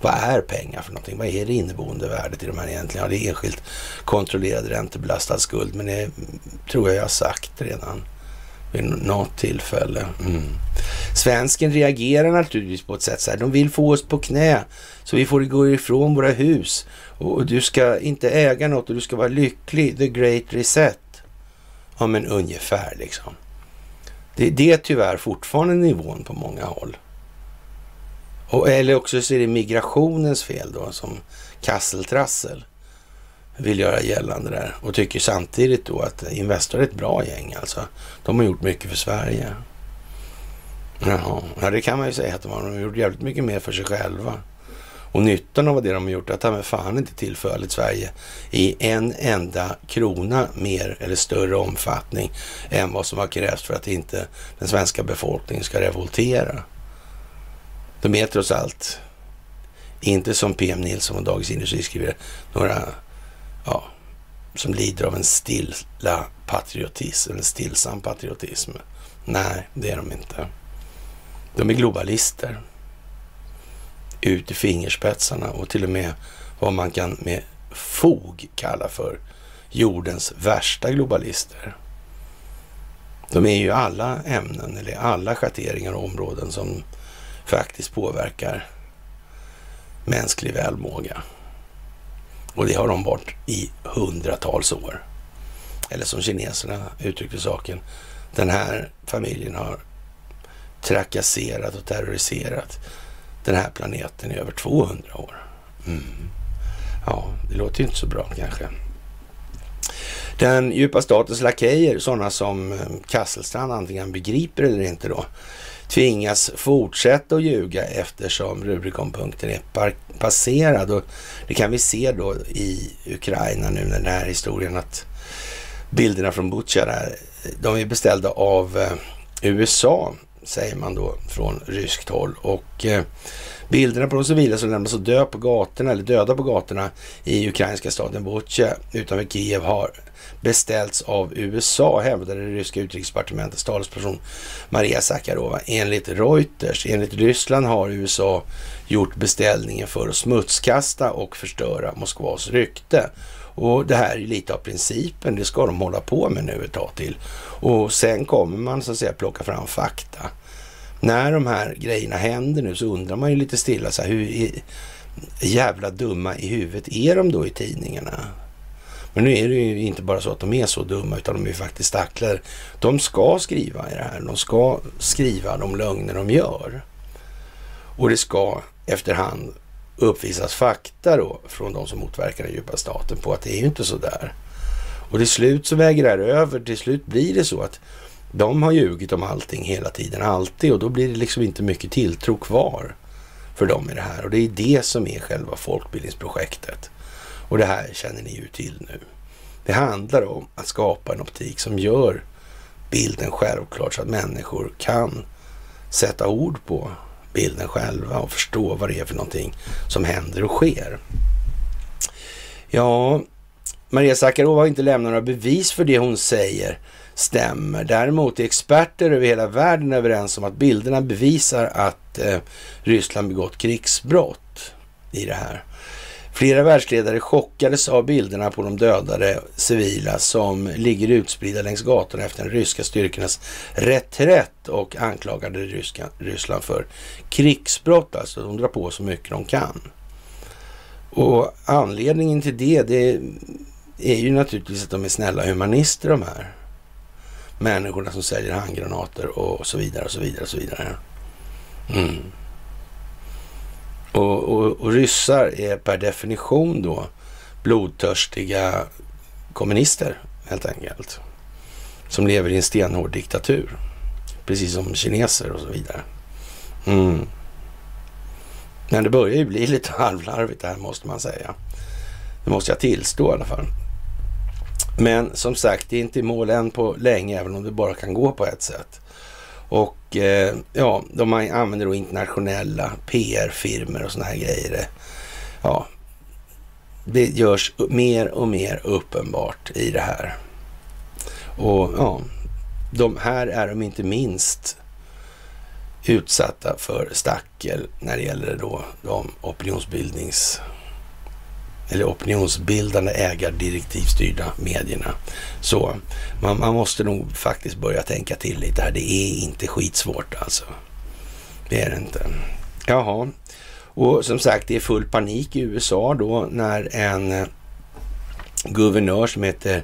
vad är pengar för någonting? Vad är det inneboende värdet i de här egentligen? Ja, det är enskilt kontrollerad räntebelastad skuld, men det tror jag jag har sagt redan vid något tillfälle. Mm. Svensken reagerar naturligtvis på ett sätt så här, de vill få oss på knä så vi får gå ifrån våra hus och du ska inte äga något och du ska vara lycklig, the great reset. Ja, men ungefär liksom. Det, det är tyvärr fortfarande nivån på många håll. Och, eller också så är det migrationens fel då, som Kasseltrassel vill göra gällande där och tycker samtidigt då att Investor är ett bra gäng alltså. De har gjort mycket för Sverige. Jaha, ja det kan man ju säga att de har. De har gjort jävligt mycket mer för sig själva. Och nyttan av det de har gjort är att de fan inte tillförligt Sverige i en enda krona mer eller större omfattning än vad som har krävts för att inte den svenska befolkningen ska revoltera. De är trots allt inte som PM Nilsson och Dagens Industri skriver, några ja, som lider av en stilla patriotism, en stillsam patriotism. Nej, det är de inte. De är globalister ut i fingerspetsarna och till och med vad man kan med fog kalla för jordens värsta globalister. De är ju alla ämnen eller alla schatteringar och områden som faktiskt påverkar mänsklig välmåga. Och det har de varit i hundratals år. Eller som kineserna uttryckte saken, den här familjen har trakasserat och terroriserat den här planeten i över 200 år. Mm. Ja, det låter ju inte så bra kanske. Den djupa statens lakejer, sådana som eh, Kasselstrand antingen begriper eller inte då, tvingas fortsätta att ljuga eftersom Rubrikonpunkten är passerad. Och det kan vi se då i Ukraina nu när den här historien att bilderna från Butja där, de är beställda av eh, USA säger man då från ryskt håll. Och eh, bilderna på de civila som lämnas dö på gatorna, eller döda på gatorna i ukrainska staden Butja utanför Kiev har beställts av USA, hävdade det ryska utrikesdepartementets talesperson Maria Sakarova. Enligt Reuters, enligt Ryssland har USA gjort beställningen för att smutskasta och förstöra Moskvas rykte. Och det här är lite av principen, det ska de hålla på med nu ett tag till. Och sen kommer man så att säga plocka fram fakta. När de här grejerna händer nu så undrar man ju lite stilla så här, hur jävla dumma i huvudet är de då i tidningarna? Men nu är det ju inte bara så att de är så dumma utan de är ju faktiskt stacklare. De ska skriva i det här. De ska skriva de lögner de gör. Och det ska efterhand uppvisas fakta då från de som motverkar den djupa staten på att det är ju inte så där. Och till slut så väger det här över. Till slut blir det så att de har ljugit om allting hela tiden, alltid. Och då blir det liksom inte mycket tilltro kvar för dem i det här. Och det är det som är själva folkbildningsprojektet. Och det här känner ni ju till nu. Det handlar om att skapa en optik som gör bilden självklart så att människor kan sätta ord på bilden själva och förstå vad det är för någonting som händer och sker. Ja, Maria Sakarova har inte lämnat några bevis för det hon säger stämmer. Däremot är experter över hela världen överens om att bilderna bevisar att eh, Ryssland begått krigsbrott i det här. Flera världsledare chockades av bilderna på de dödade civila som ligger utspridda längs gatorna efter den ryska styrkornas reträtt och anklagade Ryska, Ryssland för krigsbrott. Alltså de drar på så mycket de kan. Och anledningen till det, det är ju naturligtvis att de är snälla humanister de här. Människorna som säljer handgranater och så vidare och så vidare och så vidare. Mm. Och, och, och ryssar är per definition då blodtörstiga kommunister helt enkelt. Som lever i en stenhård diktatur. Precis som kineser och så vidare. Mm. Men det börjar ju bli lite halvlarvigt det här måste man säga. Det måste jag tillstå i alla fall. Men som sagt, det är inte i mål än på länge, även om det bara kan gå på ett sätt. Och eh, ja, de använder då internationella PR-firmor och sådana här grejer. Ja, det görs mer och mer uppenbart i det här. Och ja, de här är de inte minst utsatta för stackel när det gäller då de opinionsbildnings eller opinionsbildande ägardirektivstyrda medierna. Så man, man, måste nog faktiskt börja tänka till lite här. Det är inte skitsvårt alltså. Det är det inte. Jaha, och som sagt det är full panik i USA då när en eh, guvernör som heter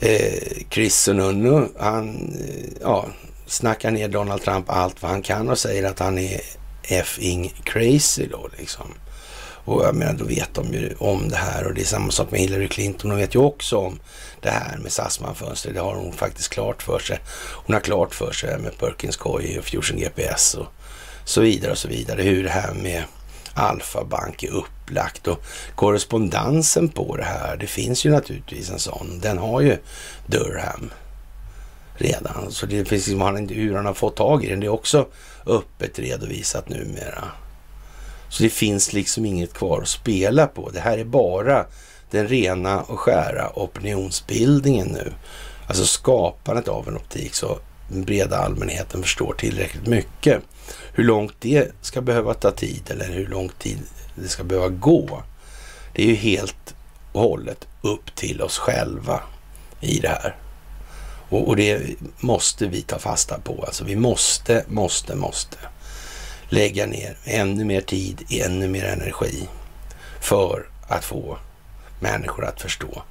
eh, Chris Sununu, han eh, ja, snackar ner Donald Trump allt vad han kan och säger att han är effing crazy då liksom. Och jag menar, då vet de ju om det här och det är samma sak med Hillary Clinton. Hon vet ju också om det här med Sassman-fönster. Det har hon faktiskt klart för sig. Hon har klart för sig med Perkins Coy och Fusion GPS och så vidare och så vidare. Hur det här med Alfa Bank är upplagt och korrespondensen på det här. Det finns ju naturligtvis en sån. Den har ju Durham redan. Så det finns liksom, hur han har fått tag i den. Det är också öppet redovisat numera. Så det finns liksom inget kvar att spela på. Det här är bara den rena och skära opinionsbildningen nu. Alltså skapandet av en optik så den breda allmänheten förstår tillräckligt mycket. Hur långt det ska behöva ta tid eller hur lång tid det ska behöva gå. Det är ju helt och hållet upp till oss själva i det här. Och, och det måste vi ta fasta på. Alltså vi måste, måste, måste lägga ner ännu mer tid, ännu mer energi för att få människor att förstå.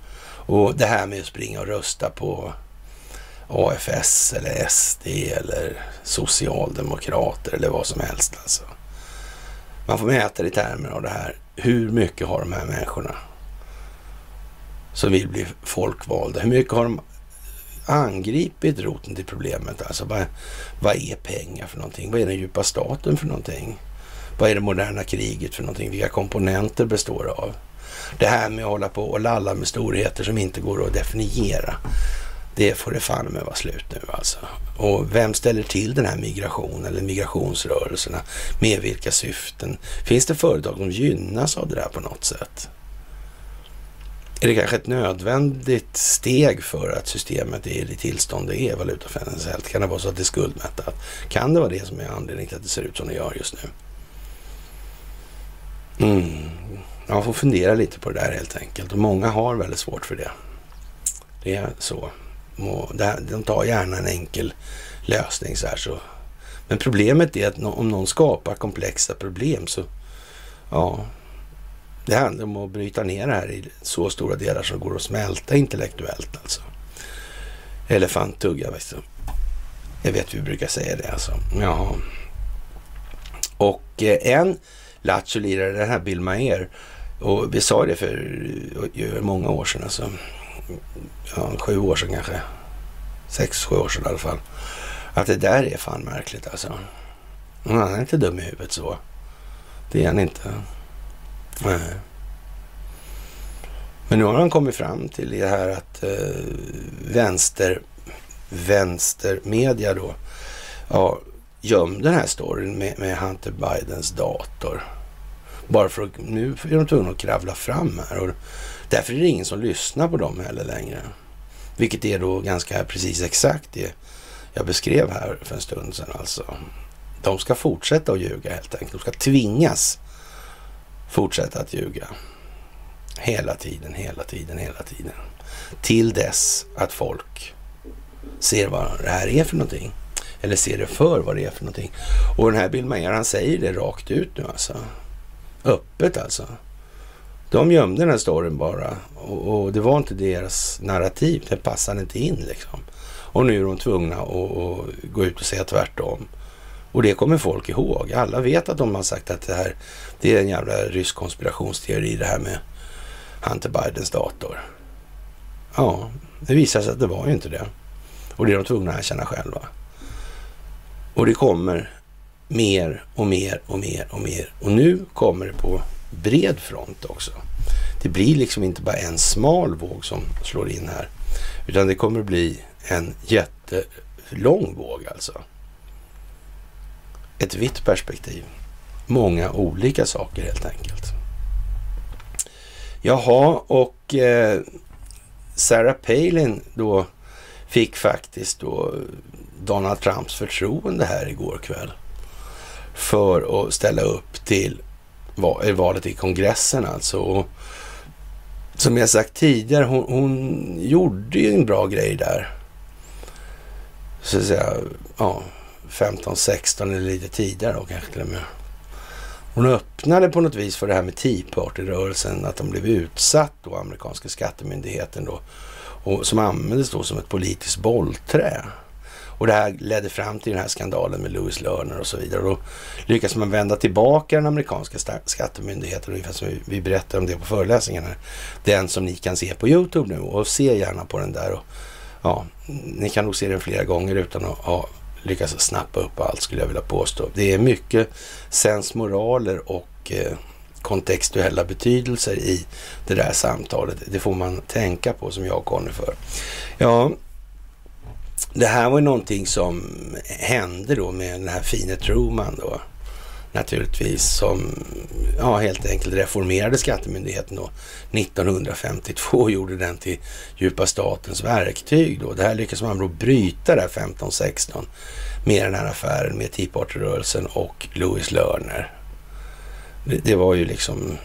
Och det här med att springa och rösta på AFS eller SD eller Socialdemokrater eller vad som helst alltså. Man får mäta det i termer av det här. Hur mycket har de här människorna som vill bli folkvalda? Hur mycket har de angripit roten till problemet. Alltså vad, vad är pengar för någonting? Vad är den djupa staten för någonting? Vad är det moderna kriget för någonting? Vilka komponenter består det av? Det här med att hålla på och lalla med storheter som inte går att definiera. Det får det fan med vara slut nu alltså. Och vem ställer till den här migrationen eller migrationsrörelserna? Med vilka syften? Finns det företag som gynnas av det där på något sätt? Är det kanske ett nödvändigt steg för att systemet är i det tillstånd det är valutafinansiellt? Kan det vara så att det är skuldmättat? Kan det vara det som är anledningen till att det ser ut som det gör just nu? Mm. Jag får fundera lite på det där helt enkelt. Och många har väldigt svårt för det. Det är så. De tar gärna en enkel lösning så här så. Men problemet är att om någon skapar komplexa problem så ja, det handlar om att bryta ner det här i så stora delar som går att smälta intellektuellt alltså. Elefanttugga, visst. Jag vet vi brukar säga det alltså. Ja. Och eh, en Lattjo-lirare, den här Bill Maher, och vi sa det för eh, många år sedan alltså. Ja, sju år sedan kanske. Sex, sju år sedan i alla fall. Att det där är fan märkligt alltså. Han är inte dum i huvudet så. Det är han inte. Nej. Men nu har han kommit fram till det här att eh, vänster, vänstermedia då ja, gömde den här storyn med, med Hunter Bidens dator. Bara för att nu är de tvungna att kravla fram här och därför är det ingen som lyssnar på dem heller längre. Vilket är då ganska precis exakt det jag beskrev här för en stund sedan alltså. De ska fortsätta att ljuga helt enkelt. De ska tvingas fortsätta att ljuga. Hela tiden, hela tiden, hela tiden. Till dess att folk ser vad det här är för någonting. Eller ser det för vad det är för någonting. Och den här Bill Mayer, han säger det rakt ut nu alltså. Öppet alltså. De gömde den här storyn bara och, och, det var inte deras narrativ. Det passade inte in liksom. Och nu är de tvungna att, att gå ut och säga tvärtom. Och det kommer folk ihåg. Alla vet att de har sagt att det här det är en jävla rysk konspirationsteori det här med Hunter Bidens dator. Ja, det visar sig att det var ju inte det. Och det är de tvungna att erkänna själva. Och det kommer mer och mer och mer och mer. Och nu kommer det på bred front också. Det blir liksom inte bara en smal våg som slår in här, utan det kommer bli en jättelång våg alltså. Ett vitt perspektiv. Många olika saker helt enkelt. Jaha, och eh, Sarah Palin då fick faktiskt då Donald Trumps förtroende här igår kväll för att ställa upp till eh, valet i kongressen alltså. Och som jag sagt tidigare, hon, hon gjorde ju en bra grej där. Så att säga, ja, 15, 16 eller lite tidigare då kanske till och med. Hon öppnade på något vis för det här med Tea Party-rörelsen, att de blev utsatt då, amerikanska skattemyndigheten då, och som användes då som ett politiskt bollträ. Och det här ledde fram till den här skandalen med Louis Lerner och så vidare. Och då lyckas man vända tillbaka den amerikanska skattemyndigheten, ungefär som vi berättade om det på föreläsningarna. Den som ni kan se på Youtube nu och se gärna på den där. Och, ja, ni kan nog se den flera gånger utan att ha lyckas snappa upp allt skulle jag vilja påstå. Det är mycket sensmoraler och eh, kontextuella betydelser i det där samtalet. Det får man tänka på som jag och Conny för. Ja, det här var ju någonting som hände då med den här fine Truman då naturligtvis som ja, helt enkelt reformerade skattemyndigheten då 1952 och gjorde den till djupa statens verktyg då. Det här lyckades man då bryta där 15-16 med den här affären med Tea Party-rörelsen och Louis Lerner. Det, det, var ju liksom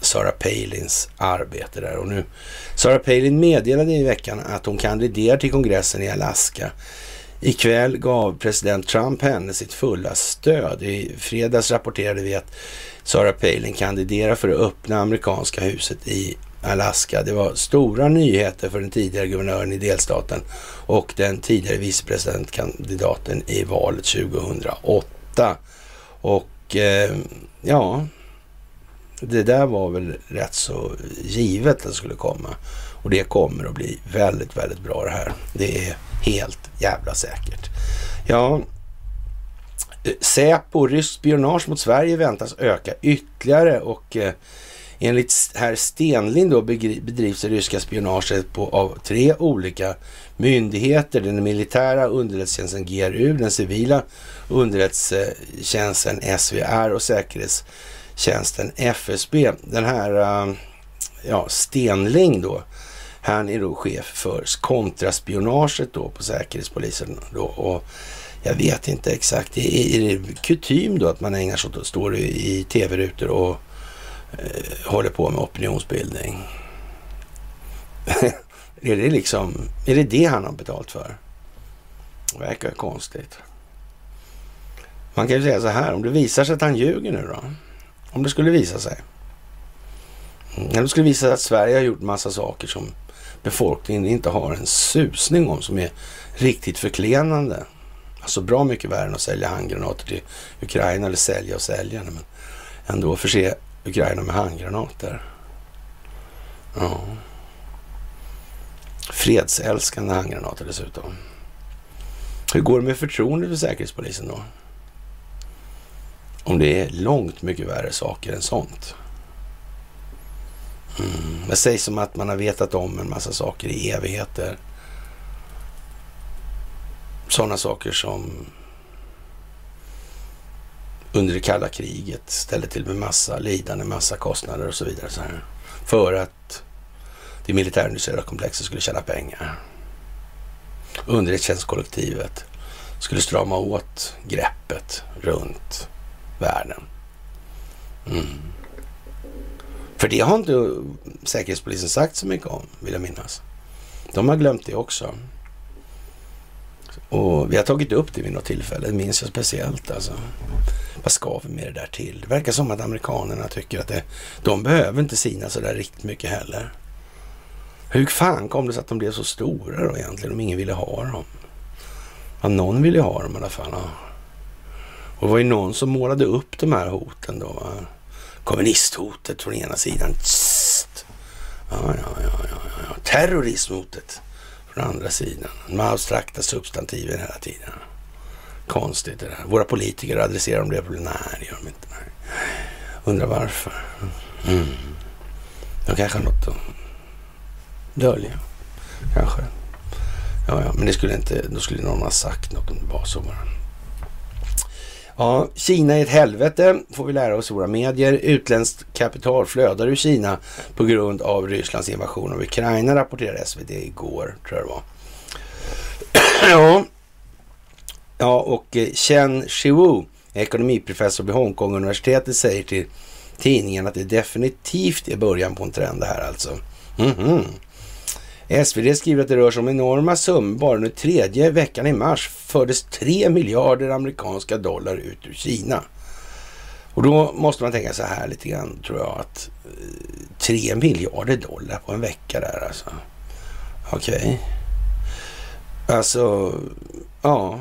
Sarah Palins arbete där och nu Sarah Palin meddelade i veckan att hon kandiderar till kongressen i Alaska Ikväll gav president Trump henne sitt fulla stöd. I fredags rapporterade vi att Sarah Palin kandiderar för att öppna amerikanska huset i Alaska. Det var stora nyheter för den tidigare guvernören i delstaten och den tidigare vicepresidentkandidaten i valet 2008. Och eh, ja, det där var väl rätt så givet att det skulle komma. Och det kommer att bli väldigt, väldigt bra det här. Det är helt jävla säkert. Ja, eh, Säpo, ryskt spionage mot Sverige väntas öka ytterligare och eh, enligt herr Stenlind då bedrivs det ryska spionaget på, av tre olika myndigheter. Den militära underrättelsetjänsten GRU, den civila underrättelsetjänsten SVR och säkerhetstjänsten FSB. Den här eh, ja, Stenling då, han är då chef för kontraspionaget då på Säkerhetspolisen. Då, och jag vet inte exakt, är, är det kutym då att man ägnar sig åt, att stå i tv-rutor och eh, håller på med opinionsbildning? är det liksom, är det det han har betalt för? Det verkar konstigt. Man kan ju säga så här, om det visar sig att han ljuger nu då? Om det skulle visa sig. Om det skulle visa sig att Sverige har gjort massa saker som befolkningen inte har en susning om som är riktigt förklenande. Alltså bra mycket värre än att sälja handgranater till Ukraina eller sälja och sälja. Men ändå förse Ukraina med handgranater. Ja. Fredsälskande handgranater dessutom. Hur går det med förtroendet för Säkerhetspolisen då? Om det är långt mycket värre saker än sånt. Mm. Det sägs som att man har vetat om en massa saker i evigheter. Sådana saker som under det kalla kriget ställde till med massa lidande, massa kostnader och så vidare. Så här, för att det militärindustriella komplexet skulle tjäna pengar. Underrättelsetjänstkollektivet skulle strama åt greppet runt världen. Mm. För det har inte Säkerhetspolisen sagt så mycket om, vill jag minnas. De har glömt det också. Och vi har tagit upp det vid något tillfälle, det minns jag speciellt alltså. Vad ska vi med det där till? Det verkar som att amerikanerna tycker att det, de behöver inte sina så där riktigt mycket heller. Hur fan kom det sig att de blev så stora då egentligen om ingen ville ha dem? Ja, någon ville ha dem i alla fall. Ja. Och det var ju någon som målade upp de här hoten då. Kommunisthotet från ena sidan. Ja, ja, ja, ja, ja. Terrorismhotet från andra sidan. De abstrakta substantiven hela tiden. Konstigt det där. Våra politiker adresserar de det problemet? Nej, det gör de inte. Nej. Undrar varför. Mm. De kanske har något att dölja. Kanske. Ja, ja, men det skulle inte, då skulle någon ha sagt något om det var så bara. Ja, Kina är ett helvete, får vi lära oss i våra medier. Utländskt kapital flödar ur Kina på grund av Rysslands invasion av Ukraina, rapporterade SVT igår, tror jag det var. ja. ja, och eh, Chen Shiwu, ekonomiprofessor vid Hongkong-universitetet, säger till tidningen att det definitivt är början på en trend det här alltså. Mm -hmm. SvD skriver att det rör sig om enorma summor. Bara nu tredje veckan i mars fördes 3 miljarder amerikanska dollar ut ur Kina. Och då måste man tänka så här lite grann, tror jag, att eh, 3 miljarder dollar på en vecka där alltså. Okej. Okay. Alltså, ja.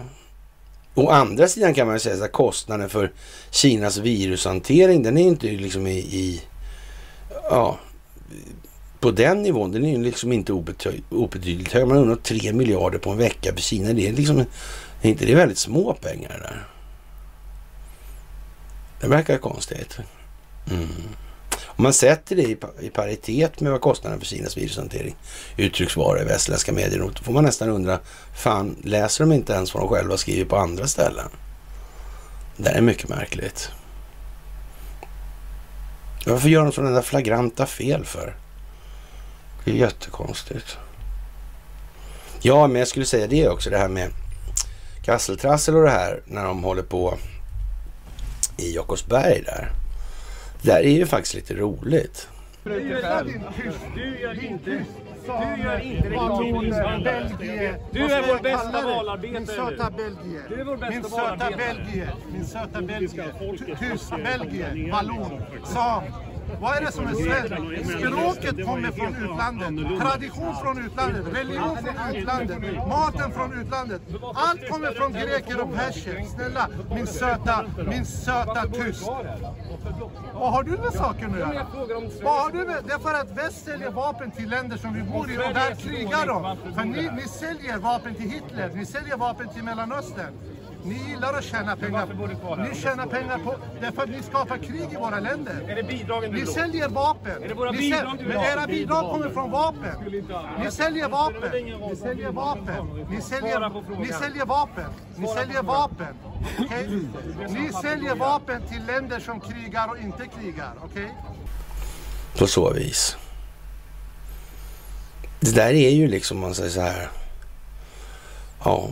Å andra sidan kan man ju säga att kostnaden för Kinas virushantering, den är inte liksom i, i ja, på den nivån, den är ju liksom inte obetydligt hög. Man undrar 3 miljarder på en vecka för Kina. Det är liksom, är inte det väldigt små pengar där? Det verkar konstigt. Mm. Om man sätter det i, paritet med vad kostnaden för Kinas virushantering uttrycks vara i västländska medier, då får man nästan undra, fan läser de inte ens vad de själva skriver på andra ställen? Det är mycket märkligt. Varför gör de sådana där flagranta fel för? Det är jättekonstigt. Ja, men jag skulle säga det också, det här med kasseltrassel och det här när de håller på i Jakobsberg där. Det där är ju faktiskt lite roligt. Du gör inte... Du gör inte Belgien. Du är vår bästa valarbetare. Min söta Belgien. Du är vår bästa Min söta Belgien. Min söta Belgien. Tyst Belgien. Vallon. Sam. Vad är det som är svenskt? Språket kommer från utlandet, tradition från utlandet, religion från utlandet, maten från utlandet. Allt kommer från greker och perser. Snälla, min söta, min söta tyst. Vad har du med saken nu? Vad har du med? Det är för att väst säljer vapen till länder som vi bor i och där krigar de. För ni, ni säljer vapen till Hitler, ni säljer vapen till Mellanöstern. Ni gillar att tjäna pengar. Ni tjänar pengar på... Det är för att ni skapar krig i våra länder. Är det bidragen Ni säljer vapen. Är det våra bidrag du Men era bidrag kommer från vapen. Ni säljer vapen. Ni säljer vapen. Ni säljer, ni säljer vapen. Ni säljer vapen. Okay? Ni säljer vapen till länder som krigar och inte krigar. Okej? Okay? På så vis. Det där är ju liksom, man säger så här. Ja,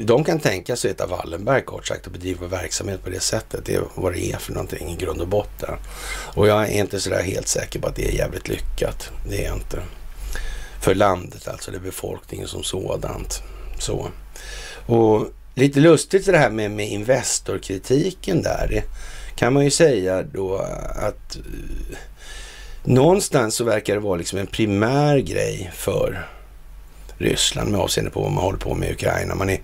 de kan tänka sig att Wallenberg kort sagt och bedriva verksamhet på det sättet. Det är vad det är för någonting i grund och botten. Och jag är inte sådär helt säker på att det är jävligt lyckat. Det är jag inte. För landet alltså, det är befolkningen som sådant. Så. Och lite lustigt det här med, med Investorkritiken där. Det kan man ju säga då att uh, någonstans så verkar det vara liksom en primär grej för Ryssland med avseende på vad man håller på med i Ukraina. Man är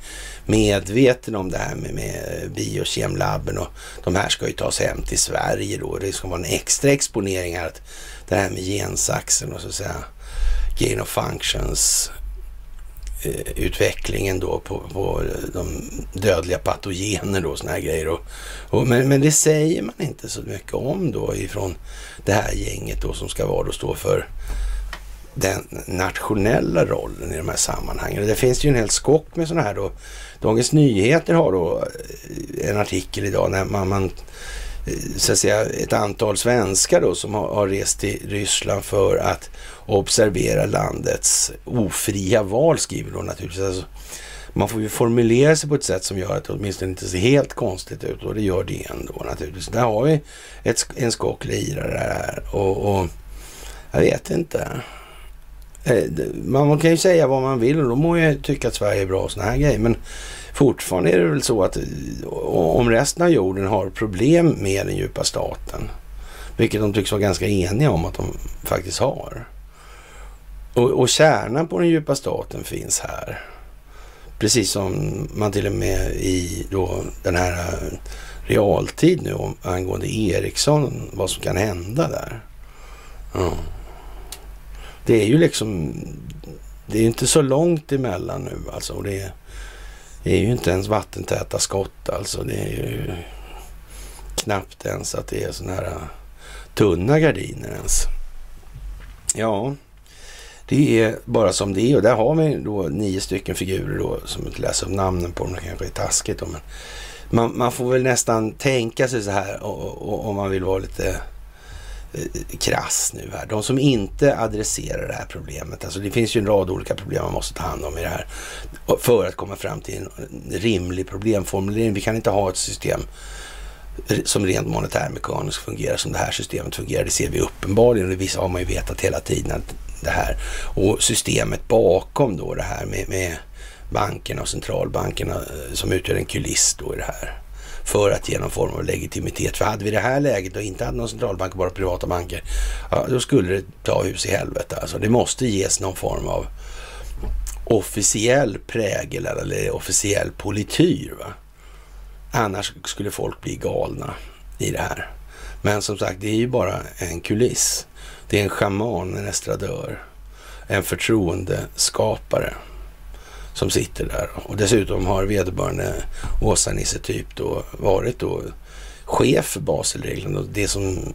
medveten om det här med, med biokemlabben och de här ska ju tas hem till Sverige då. Det ska vara en extra exponering här. Att det här med gensaxen och så att säga gain of functions eh, utvecklingen då på, på de dödliga patogener då, såna här grejer. Och, och, men, men det säger man inte så mycket om då ifrån det här gänget då som ska vara då stå för den nationella rollen i de här sammanhangen. Det finns ju en hel skock med sådana här då. Dagens Nyheter har då eh, en artikel idag när man, man eh, så att säga ett antal svenskar då som har, har rest till Ryssland för att observera landets ofria val skriver då naturligtvis. Alltså, man får ju formulera sig på ett sätt som gör att det åtminstone inte ser helt konstigt ut och det gör det ändå naturligtvis. Där har vi ett, en skock lirare här och, och jag vet inte. Eh, man kan ju säga vad man vill och då må jag tycka att Sverige är bra och såna här grejer. Men fortfarande är det väl så att eh, om resten av jorden har problem med den djupa staten, vilket de tycks vara ganska eniga om att de faktiskt har. Och, och kärnan på den djupa staten finns här. Precis som man till och med i då den här eh, realtid nu angående Ericsson, vad som kan hända där. Mm. Det är ju liksom, det är inte så långt emellan nu alltså. Det är, det är ju inte ens vattentäta skott alltså. Det är ju knappt ens att det är sådana här tunna gardiner ens. Ja, det är bara som det är och där har vi då nio stycken figurer då som inte läser upp namnen på. Det kanske är taskigt då, men man, man, får väl nästan tänka sig så här om man vill vara lite Eh, krass nu här. De som inte adresserar det här problemet, alltså det finns ju en rad olika problem man måste ta hand om i det här för att komma fram till en rimlig problemformulering. Vi kan inte ha ett system som rent monetärmekaniskt fungerar som det här systemet fungerar. Det ser vi uppenbarligen och det har man ju vetat hela tiden att det här och systemet bakom då det här med, med bankerna och centralbankerna eh, som utgör en kuliss då i det här för att ge någon form av legitimitet. För hade vi det här läget och inte hade någon centralbank och bara privata banker, ja, då skulle det ta hus i helvete. Alltså, det måste ges någon form av officiell prägel eller officiell polityr. Va? Annars skulle folk bli galna i det här. Men som sagt, det är ju bara en kuliss. Det är en schaman, en estradör, en förtroendeskapare som sitter där. Och dessutom har vederbörande Åsa-Nisse typ då varit då chef för Baselreglerna och det som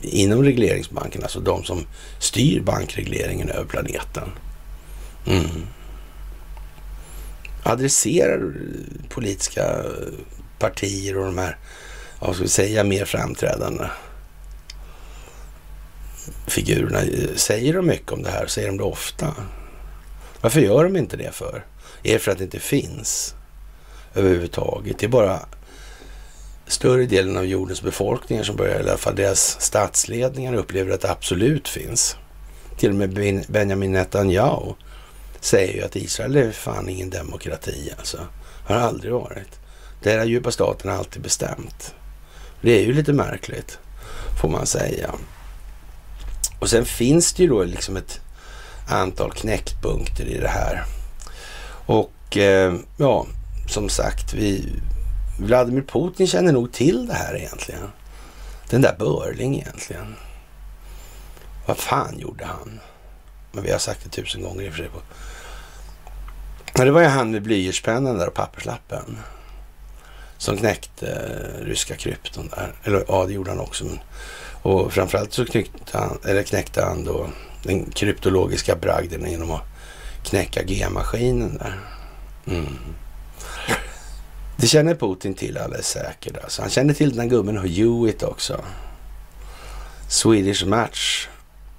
inom regleringsbanken, alltså de som styr bankregleringen över planeten. Mm. Adresserar politiska partier och de här, vad ska vi säga, mer framträdande figurerna. Säger de mycket om det här? Säger de det ofta? Varför gör de inte det för? Är det för att det inte finns överhuvudtaget? Det är bara större delen av jordens befolkning som börjar, i alla fall deras statsledningar upplever att det absolut finns. Till och med Benjamin Netanyahu säger ju att Israel är fan ingen demokrati alltså. Har aldrig varit. Det är djupa staten har alltid bestämt. Det är ju lite märkligt, får man säga. Och sen finns det ju då liksom ett antal knäckpunkter i det här. Och eh, ja, som sagt, vi, Vladimir Putin känner nog till det här egentligen. Den där Börling egentligen. Vad fan gjorde han? Men vi har sagt det tusen gånger i och för sig. Ja, det var ju han med blyertspennan där och papperslappen. Som knäckte eh, ryska krypton där. Eller ja, det gjorde han också. Men, och framförallt så knäckte han, eller knäckte han då den kryptologiska bragden genom att knäcka G-maskinen där. Mm. Det känner Putin till alldeles säkert. Alltså. Han känner till den här gubben Hewitt också. Swedish Match,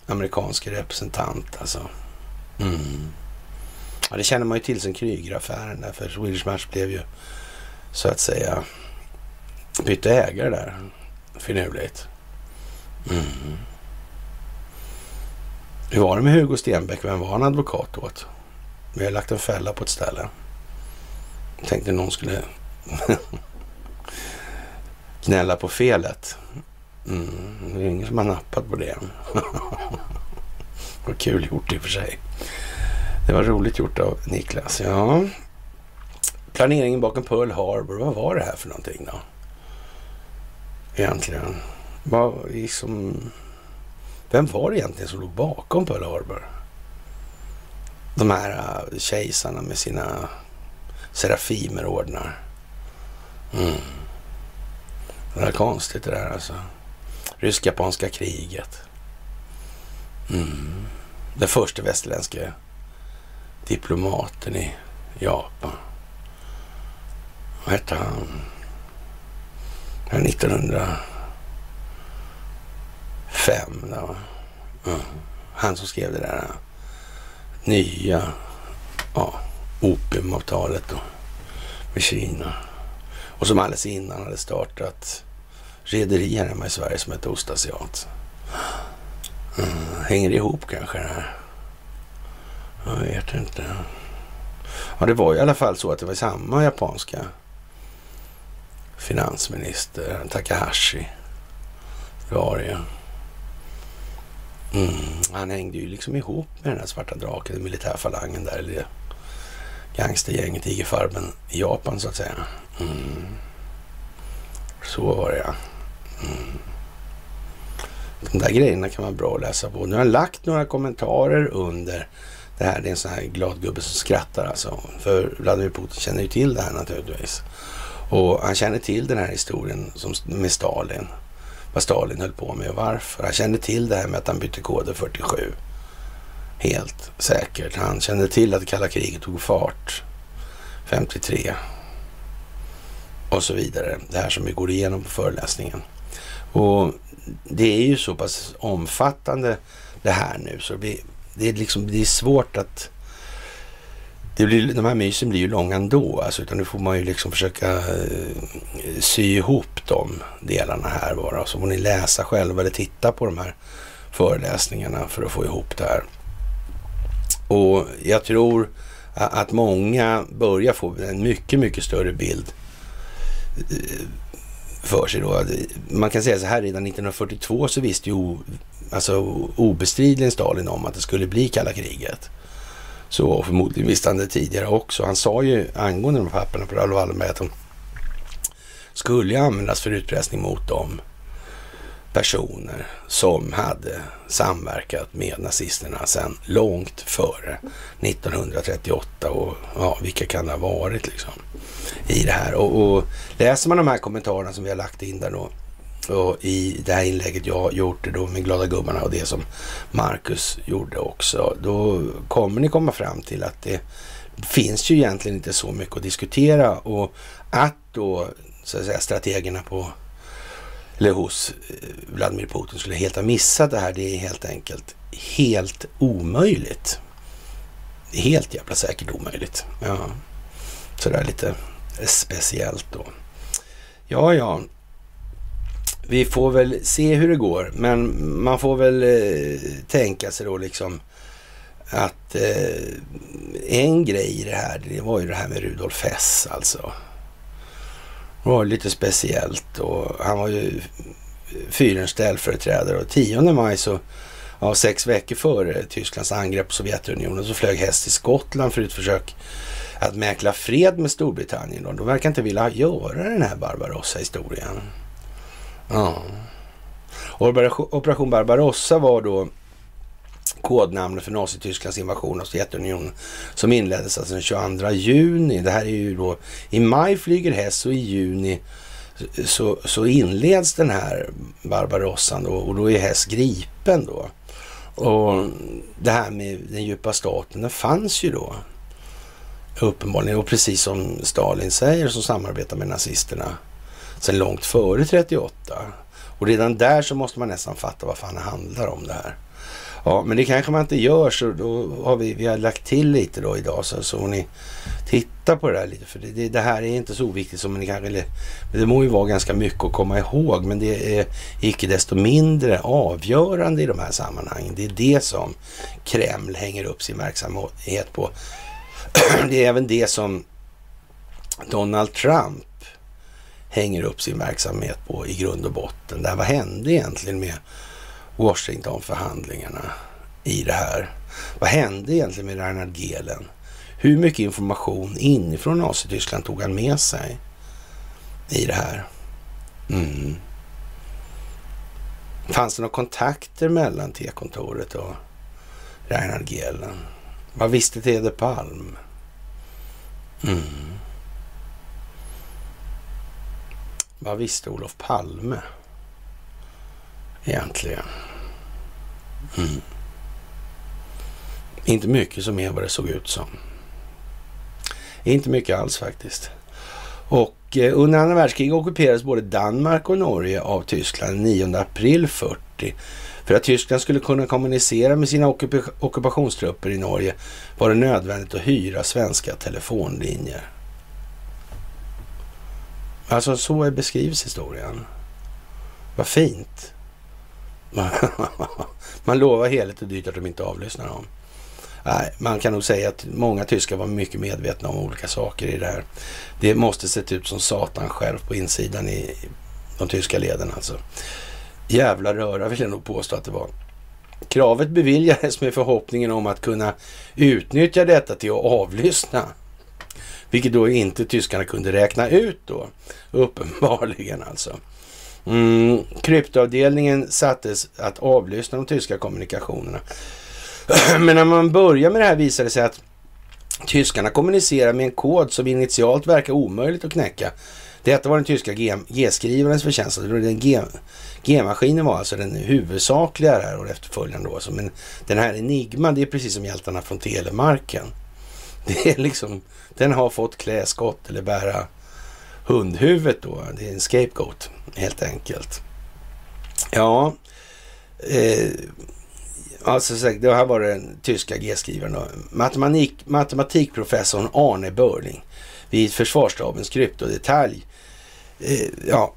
amerikansk representant alltså. Mm. Ja, det känner man ju till sen Krügeraffären där, för Swedish Match blev ju så att säga bytte ägare där finurligt. Mm. Hur var det med Hugo Stenbeck? Vem var han advokat åt? Vi har lagt en fälla på ett ställe. Jag tänkte någon skulle gnälla på felet. Mm, det är ingen som har nappat på det. Vad kul gjort i och för sig. Det var roligt gjort av Niklas. Ja. Planeringen bakom Pearl Harbor, vad var det här för någonting då? Egentligen. Vad liksom... Vem var det egentligen som låg bakom Pearl Harbor? De här äh, kejsarna med sina Serafimerordnar. Mm. Det är konstigt det där alltså. Rysk-japanska kriget. Mm. Den första västerländska diplomaten i Japan. Vad hette han? 1900 fem. Då. Mm. Han som skrev det där nya ja, opiumavtalet då med Kina. Och som alldeles innan hade startat rederi här hemma i Sverige som hette Ostasiat. Mm, hänger det ihop kanske det här? Jag vet inte. Ja, det var i alla fall så att det var samma japanska finansminister, Takahashi. Det var det ju mm, Han hängde ju liksom ihop med den här svarta draken, den militärfalangen där, eller gangstergänget, tigerfarben i Japan så att säga. Mm. Så var det ja. Mm. De där grejerna kan vara bra att läsa på. Nu har jag lagt några kommentarer under det här. Det är en sån här glad gubbe som skrattar alltså. För Vladimir Putin känner ju till det här naturligtvis. Och han känner till den här historien som, med Stalin. Vad Stalin höll på med och varför. Han kände till det här med att han bytte koder 47. Helt säkert. Han kände till att kalla kriget tog fart 53 och så vidare. Det här som vi går igenom på föreläsningen. Och det är ju så pass omfattande det här nu så det, blir, det, är, liksom, det är svårt att... Det blir, de här mysen blir ju långa ändå, alltså, utan nu får man ju liksom försöka eh, sy ihop de delarna här bara. Så får ni läsa själva eller titta på de här föreläsningarna för att få ihop det här. Och jag tror att många börjar få en mycket, mycket större bild eh, för sig då. Eh, man kan säga så här, redan 1942 så visste ju alltså, obestridligen Stalin om att det skulle bli kalla kriget. Så förmodligen visste han det tidigare också. Han sa ju angående de här papperna på Raoul Wallenberg att de skulle användas för utpressning mot dem personer som hade samverkat med nazisterna sedan långt före 1938 och ja, vilka kan det ha varit liksom i det här. Och, och läser man de här kommentarerna som vi har lagt in där då och i det här inlägget jag har gjort det då med Glada gubbarna och det som Marcus gjorde också, då kommer ni komma fram till att det finns ju egentligen inte så mycket att diskutera och att då så att säga strategerna på eller hos eh, Vladimir Putin skulle helt ha missat det här. Det är helt enkelt helt omöjligt. Helt jävla säkert omöjligt. Ja, sådär lite speciellt då. Ja, ja. Vi får väl se hur det går, men man får väl eh, tänka sig då liksom att eh, en grej i det här, det var ju det här med Rudolf Hess alltså. Det var lite speciellt och han var ju fyrens ställföreträdare och 10 maj så, ja, sex veckor före Tysklands angrepp på Sovjetunionen så flög Hess till Skottland för ett försök att mäkla fred med Storbritannien. Då. De verkar inte vilja göra den här Barbarossa-historien. Ja. Operation Barbarossa var då kodnamnet för Nazitysklands invasion av Sovjetunionen som inleddes alltså den 22 juni. Det här är ju då i maj flyger Hess och i juni så, så inleds den här Barbarossan då, och då är Hess gripen då. Och det här med den djupa staten, den fanns ju då uppenbarligen. Och precis som Stalin säger som samarbetar med nazisterna sedan långt före 38. Och redan där så måste man nästan fatta vad fan det handlar om det här. Ja, men det kanske man inte gör så då har vi, vi har lagt till lite då idag så, så ni tittar på det här lite. För det, det, det här är inte så viktigt som ni kanske... Men det må ju vara ganska mycket att komma ihåg men det är icke desto mindre avgörande i de här sammanhangen. Det är det som Kreml hänger upp sin verksamhet på. det är även det som Donald Trump hänger upp sin verksamhet på i grund och botten. Där, vad hände egentligen med Washingtonförhandlingarna i det här? Vad hände egentligen med Reinhard Gehlen? Hur mycket information inifrån Nazityskland tog han med sig i det här? Mm. Fanns det några kontakter mellan T-kontoret och Reinhard Gehlen? Vad visste Teder Palm? Mm. Vad visste Olof Palme egentligen? Mm. Inte mycket som är vad det såg ut som. Inte mycket alls faktiskt. Och eh, under andra världskriget ockuperades både Danmark och Norge av Tyskland 9 april 40 För att Tyskland skulle kunna kommunicera med sina ockupationstrupper i Norge var det nödvändigt att hyra svenska telefonlinjer. Alltså så beskrivs historien. Vad fint. Man lovar heligt och dyrt att de inte avlyssnar dem. Nej, man kan nog säga att många tyskar var mycket medvetna om olika saker i det här. Det måste sett ut som satan själv på insidan i de tyska leden alltså. Jävla röra vill jag nog påstå att det var. Kravet beviljades med förhoppningen om att kunna utnyttja detta till att avlyssna. Vilket då inte tyskarna kunde räkna ut då, uppenbarligen alltså. Mm, kryptoavdelningen sattes att avlyssna de tyska kommunikationerna. Men när man börjar med det här visade det sig att tyskarna kommunicerar med en kod som initialt verkar omöjligt att knäcka. Detta var den tyska G-skrivarens förtjänst. G-maskinen var alltså den huvudsakliga där och efterföljande då. Men den här Enigma, det är precis som hjältarna från telemarken. Det är liksom, den har fått klä skott eller bära hundhuvudet då. Det är en scapegoat helt enkelt. Ja, eh, alltså det här var den tyska G-skrivaren då. Matematik, matematikprofessorn Arne Börling vid försvarsstabens kryptodetalj. Eh, ja,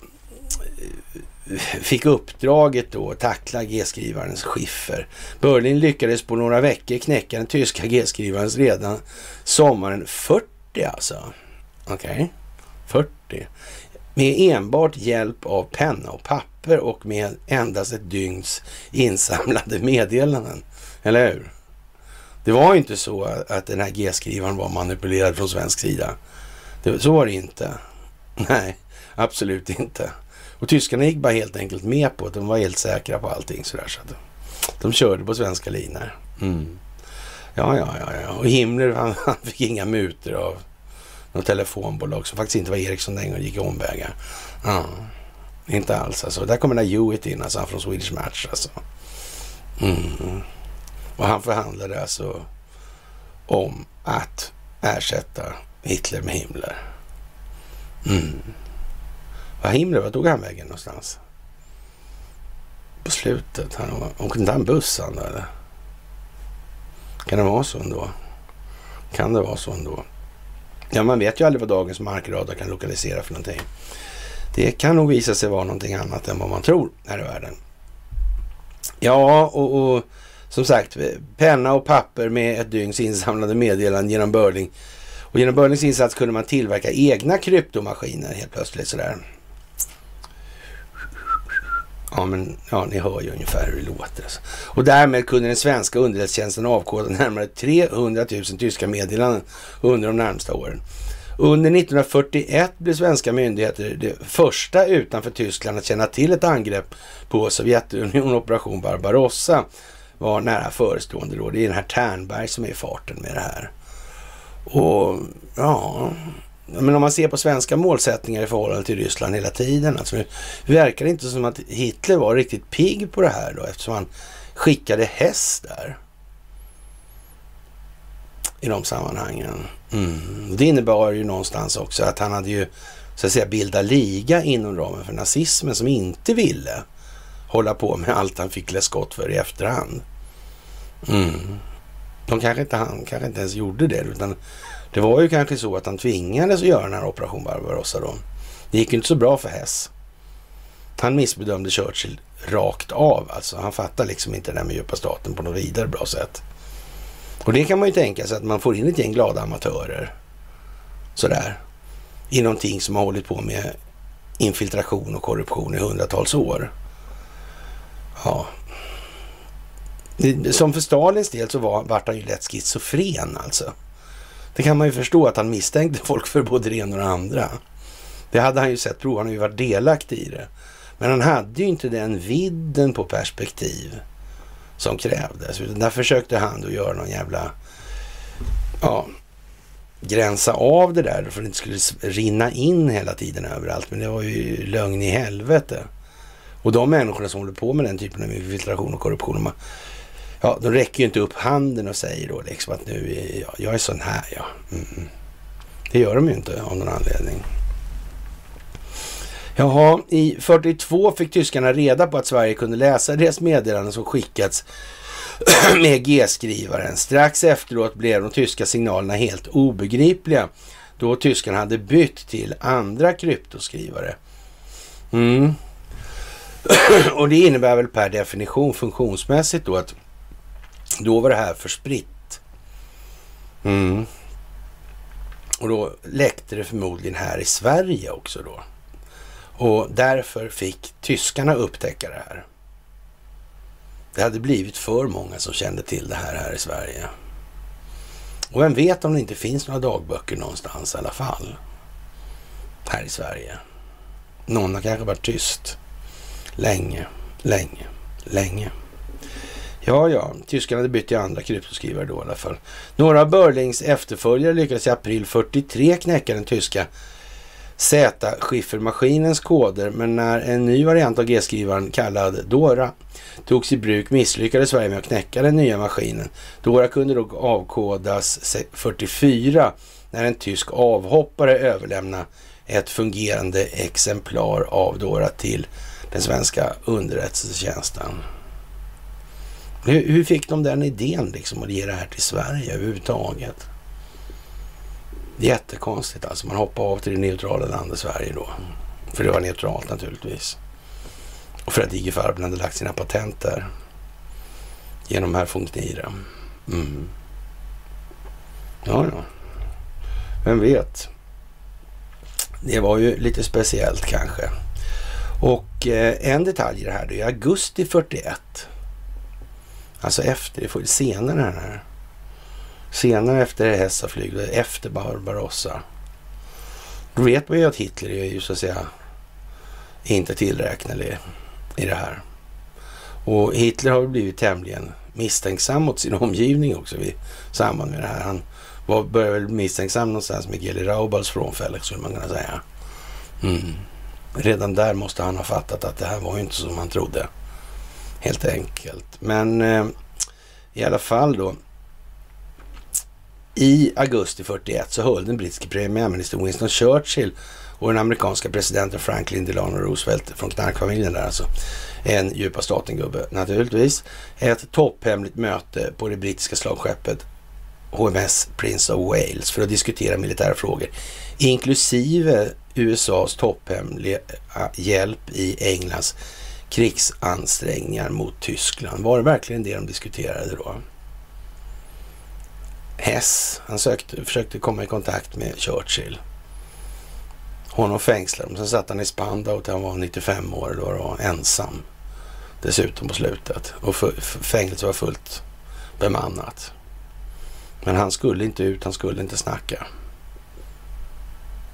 fick uppdraget då att tackla G-skrivarens skiffer. Berlin lyckades på några veckor knäcka den tyska G-skrivarens redan sommaren 40 alltså. Okej, okay. 40. Med enbart hjälp av penna och papper och med endast ett dygns insamlade meddelanden. Eller hur? Det var inte så att den här G-skrivaren var manipulerad från svensk sida. Det, så var det inte. Nej, absolut inte. Och tyskarna gick bara helt enkelt med på att de var helt säkra på allting sådär. Så att de körde på svenska linjer. Mm. Ja, ja, ja, ja. Och Himmler han, han fick inga mutor av något telefonbolag som faktiskt inte var Ericsson den gången, gick omvägar. Ja, inte alls alltså. Där kommer den där Hewitt in, alltså han från Swedish Match alltså. Mm. Och han förhandlade alltså om att ersätta Hitler med Himmler. Mm. Vad Himmler, tog han vägen någonstans? På slutet. Han, åkte inte han buss han eller? Kan det vara så ändå? Kan det vara så ändå? Ja, man vet ju aldrig vad dagens markradar kan lokalisera för någonting. Det kan nog visa sig vara någonting annat än vad man tror här i världen. Ja, och, och som sagt, penna och papper med ett dygns insamlade meddelanden genom Börling. Och genom Börlings insats kunde man tillverka egna kryptomaskiner helt plötsligt sådär. Ja, men ja, ni hör ju ungefär hur det låter. Alltså. Och därmed kunde den svenska underrättelsetjänsten avkoda närmare 300 000 tyska meddelanden under de närmsta åren. Under 1941 blev svenska myndigheter det första utanför Tyskland att känna till ett angrepp på Sovjetunionen. Operation Barbarossa var nära förestående då. Det är den här Ternberg som är i farten med det här. Och ja, men om man ser på svenska målsättningar i förhållande till Ryssland hela tiden. Alltså, det verkar inte som att Hitler var riktigt pigg på det här då eftersom han skickade häst där. I de sammanhangen. Mm. Det innebar ju någonstans också att han hade ju så att säga bildat liga inom ramen för nazismen som inte ville hålla på med allt han fick klä skott för i efterhand. Mm. De kanske inte, han kanske inte ens gjorde det utan det var ju kanske så att han tvingades att göra den här operation Barbarossa då. Det gick ju inte så bra för Hess. Han missbedömde Churchill rakt av alltså. Han fattar liksom inte det där med djupa staten på något vidare bra sätt. Och det kan man ju tänka sig att man får in ett gäng glada amatörer. Sådär. I någonting som har hållit på med infiltration och korruption i hundratals år. Ja. Som för Stalins del så var, vart han ju lätt schizofren alltså. Det kan man ju förstå att han misstänkte folk för både det ena och det andra. Det hade han ju sett prov, han har ju varit delaktig i det. Men han hade ju inte den vidden på perspektiv som krävdes. Utan där försökte han då göra någon jävla, ja, gränsa av det där för att det inte skulle rinna in hela tiden överallt. Men det var ju lögn i helvete. Och de människorna som håller på med den typen av infiltration och korruption, Ja, de räcker ju inte upp handen och säger då liksom att nu är jag, jag är sån här ja. Mm. Det gör de ju inte av någon anledning. Jaha, i 42 fick tyskarna reda på att Sverige kunde läsa deras meddelanden som skickats med G-skrivaren. Strax efteråt blev de tyska signalerna helt obegripliga då tyskarna hade bytt till andra kryptoskrivare. Mm. Och det innebär väl per definition funktionsmässigt då att då var det här för spritt. Mm. Och då läckte det förmodligen här i Sverige också då. Och därför fick tyskarna upptäcka det här. Det hade blivit för många som kände till det här här i Sverige. Och vem vet om det inte finns några dagböcker någonstans i alla fall. Här i Sverige. Någon har kanske varit tyst. Länge, länge, länge. Ja, ja, tyskarna hade bytt till andra kryptoskrivare då i alla fall. Några av Börlings efterföljare lyckades i april 43 knäcka den tyska Z-skiffermaskinens koder, men när en ny variant av G-skrivaren kallad Dora togs i bruk misslyckades Sverige med att knäcka den nya maskinen. Dora kunde dock avkodas 44 när en tysk avhoppare överlämnade ett fungerande exemplar av Dora till den svenska underrättelsetjänsten. Hur, hur fick de den idén liksom att ge det här till Sverige överhuvudtaget? Jättekonstigt alltså. Man hoppar av till det neutrala landet Sverige då. För det var neutralt naturligtvis. Och för att IG Farben hade lagt sina patent där. Genom herr von Knira. Mm. Ja, ja. Vem vet. Det var ju lite speciellt kanske. Och eh, en detalj i det här, det är augusti 41. Alltså efter, senare här. Senare efter Hessaflyg, efter Barbarossa. Då vet man ju att Hitler är ju så att säga inte tillräknelig i det här. Och Hitler har blivit tämligen misstänksam mot sin omgivning också i samband med det här. Han var, började väl misstänksam någonstans med Geli Raubals frånfälle skulle man kunna säga. Mm. Redan där måste han ha fattat att det här var ju inte som han trodde. Helt enkelt. Men eh, i alla fall då. I augusti 41 så höll den brittiske premiärministern Winston Churchill och den amerikanska presidenten Franklin Delano Roosevelt från knarkfamiljen där alltså, en djupa staten-gubbe naturligtvis, ett topphemligt möte på det brittiska slagskeppet HMS Prince of Wales för att diskutera militära frågor, inklusive USAs topphemliga hjälp i Englands krigsansträngningar mot Tyskland. Var det verkligen det de diskuterade då? Hess, han sökte, försökte komma i kontakt med Churchill. Honom fängslade de. Sen satt han i Spandau till han var 95 år då, var ensam. Dessutom på slutet. Och fängelset var fullt bemannat. Men han skulle inte ut, han skulle inte snacka.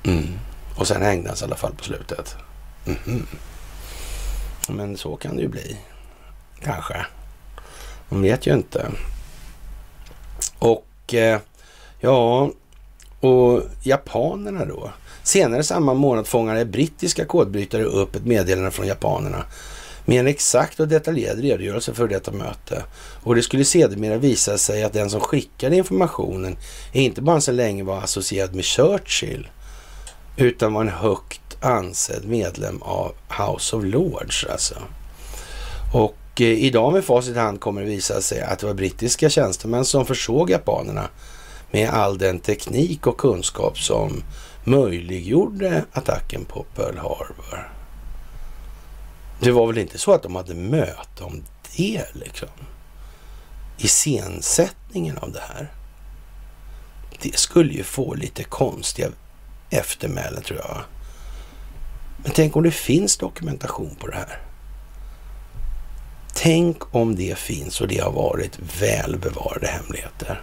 Mm. Och sen hängdes han i alla fall på slutet. Mm. Men så kan det ju bli. Kanske. Man vet ju inte. Och eh, ja, och japanerna då. Senare samma månad fångade brittiska kodbrytare upp ett meddelande från japanerna med en exakt och detaljerad redogörelse för detta möte. Och det skulle sedermera visa sig att den som skickade informationen inte bara så länge var associerad med Churchill utan var en högt ansedd medlem av House of Lords alltså. Och eh, idag med facit i hand kommer det visa sig att det var brittiska tjänstemän som försåg japanerna med all den teknik och kunskap som möjliggjorde attacken på Pearl Harbor. Det var väl inte så att de hade möte om det liksom? Iscensättningen av det här. Det skulle ju få lite konstiga eftermälen tror jag. Men tänk om det finns dokumentation på det här. Tänk om det finns och det har varit välbevarade hemligheter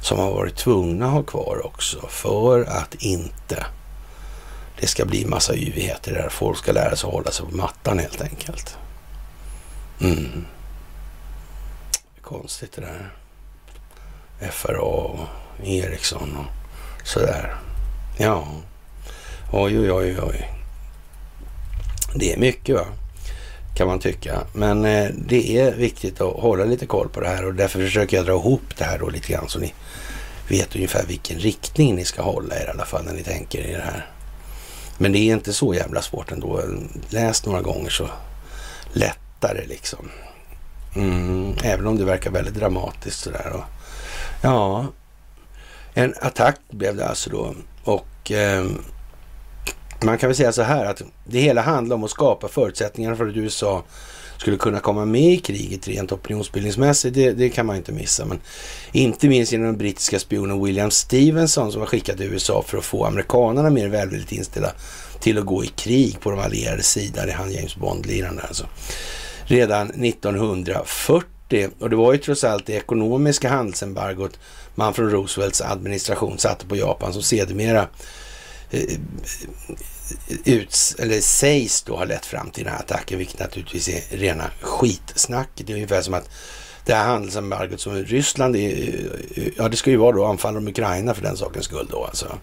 som har varit tvungna att ha kvar också för att inte det ska bli massa yvigheter där folk ska lära sig att hålla sig på mattan helt enkelt. Mm. Konstigt det där. FRA och Ericsson och sådär. Ja, oj, oj, oj, oj. Det är mycket va, kan man tycka. Men eh, det är viktigt att hålla lite koll på det här och därför försöker jag dra ihop det här då lite grann så ni vet ungefär vilken riktning ni ska hålla er i alla fall när ni tänker i det här. Men det är inte så jävla svårt ändå. Läs några gånger så lättare liksom. Mm, även om det verkar väldigt dramatiskt sådär. Och, ja, en attack blev det alltså då. Och eh, man kan väl säga så här att det hela handlar om att skapa förutsättningar för att USA skulle kunna komma med i kriget rent opinionsbildningsmässigt, det, det, kan man inte missa. Men inte minst genom den brittiska spionen William Stevenson som var skickad till USA för att få amerikanerna mer välvilligt inställda till att gå i krig på de allierade sida. Det är han James Bond-liraren alltså. Redan 1940 och det var ju trots allt det ekonomiska handelsembargot man från Roosevelts administration satte på Japan som sedermera eh, uts, eller sägs då ha lett fram till den här attacken, vilket naturligtvis är rena skitsnacket. Det är ungefär som att det här handelsembargot som Ryssland är, eh, ja det ska ju vara då anfall om Ukraina för den sakens skull då alltså.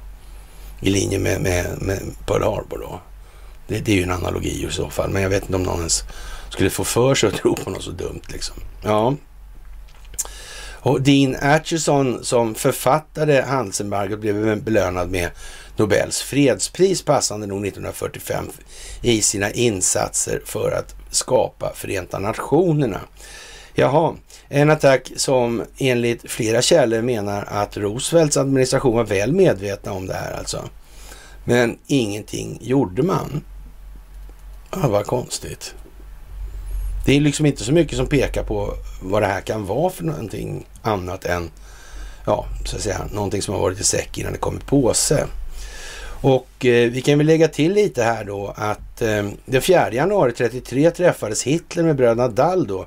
I linje med, med, med Pearl Harbor då. Det, det, är ju en analogi i så fall, men jag vet inte om någon ens skulle få för sig att tro på något så dumt liksom. Ja. Och Dean Acheson som författade handelsembargot blev belönad med Nobels fredspris passande nog 1945 i sina insatser för att skapa Förenta Nationerna. Jaha, en attack som enligt flera källor menar att Roosevelts administration var väl medvetna om det här alltså. Men ingenting gjorde man. Ja, vad konstigt. Det är liksom inte så mycket som pekar på vad det här kan vara för någonting annat än, ja, så att säga, någonting som har varit i säck innan det kom i påse. Och eh, vi kan väl lägga till lite här då att eh, den 4 januari 33 träffades Hitler med bröderna Dall då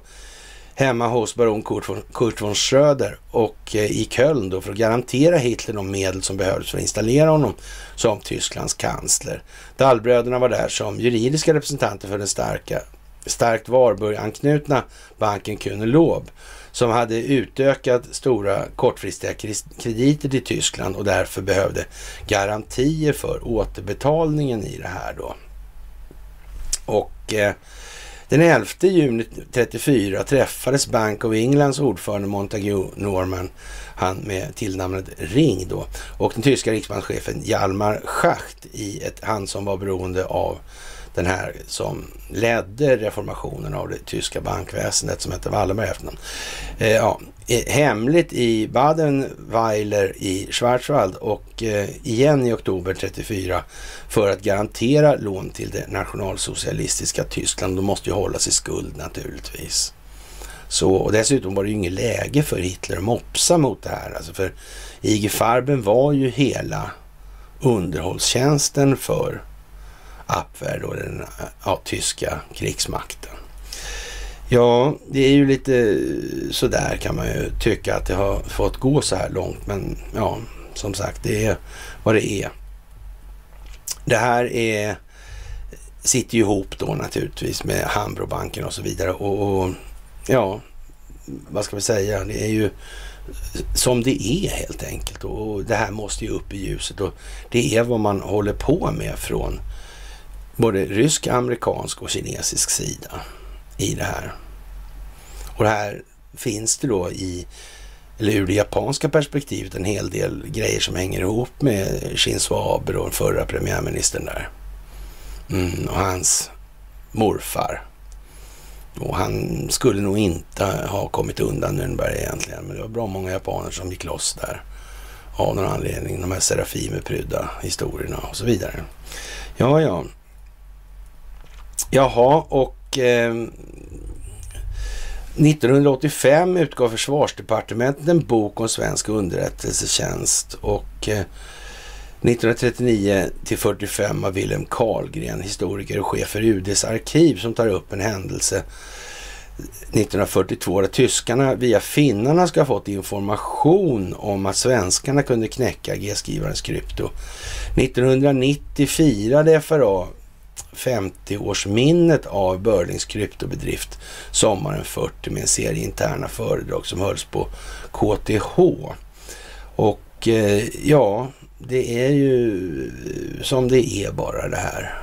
hemma hos baron Kurt von, Kurt von Schröder och eh, i Köln då för att garantera Hitler de medel som behövdes för att installera honom som Tysklands kansler. Dallbröderna var där som juridiska representanter för den starka, starkt Warburg-anknutna banken Kühne som hade utökat stora kortfristiga krediter till Tyskland och därför behövde garantier för återbetalningen i det här då. Och eh, den 11 juni 34 träffades Bank of Englands ordförande Montague Norman, han med tillnamnet Ring då, och den tyska riksbankschefen Hjalmar Schacht i ett, han som var beroende av den här som ledde reformationen av det tyska bankväsendet som hette Wallenberg efternamn. Eh, ja, eh, hemligt i Badenweiler i Schwarzwald och eh, igen i oktober 34 för att garantera lån till det nationalsocialistiska Tyskland. De måste ju hållas i skuld naturligtvis. Så, och dessutom var det ju inget läge för Hitler att mopsa mot det här. Alltså för IG Farben var ju hela underhållstjänsten för Abwehr, då den ja, tyska krigsmakten. Ja, det är ju lite sådär kan man ju tycka att det har fått gå så här långt. Men ja, som sagt, det är vad det är. Det här är, sitter ju ihop då naturligtvis med Hambrobanken och så vidare. Och, och ja, vad ska vi säga? Det är ju som det är helt enkelt. Och det här måste ju upp i ljuset och det är vad man håller på med från både rysk, amerikansk och kinesisk sida i det här. Och det här finns det då i, eller ur det japanska perspektivet, en hel del grejer som hänger ihop med Shinzo Abe och den förra premiärministern där. Mm, och hans morfar. Och han skulle nog inte ha kommit undan Nürnberg egentligen, men det var bra många japaner som gick loss där av någon anledning. De här Serafimer-prydda historierna och så vidare. Ja, ja. Jaha, och eh, 1985 utgav försvarsdepartementet en bok om svensk underrättelsetjänst och eh, 1939 till 45 av Wilhelm Karlgren, historiker och chef för UDs arkiv som tar upp en händelse 1942 där tyskarna via finnarna ska ha fått information om att svenskarna kunde knäcka G-skrivarens krypto. 1990 firade FRA 50-årsminnet av Börlings kryptobedrift sommaren 40 med en serie interna föredrag som hölls på KTH. Och eh, ja, det är ju som det är bara det här.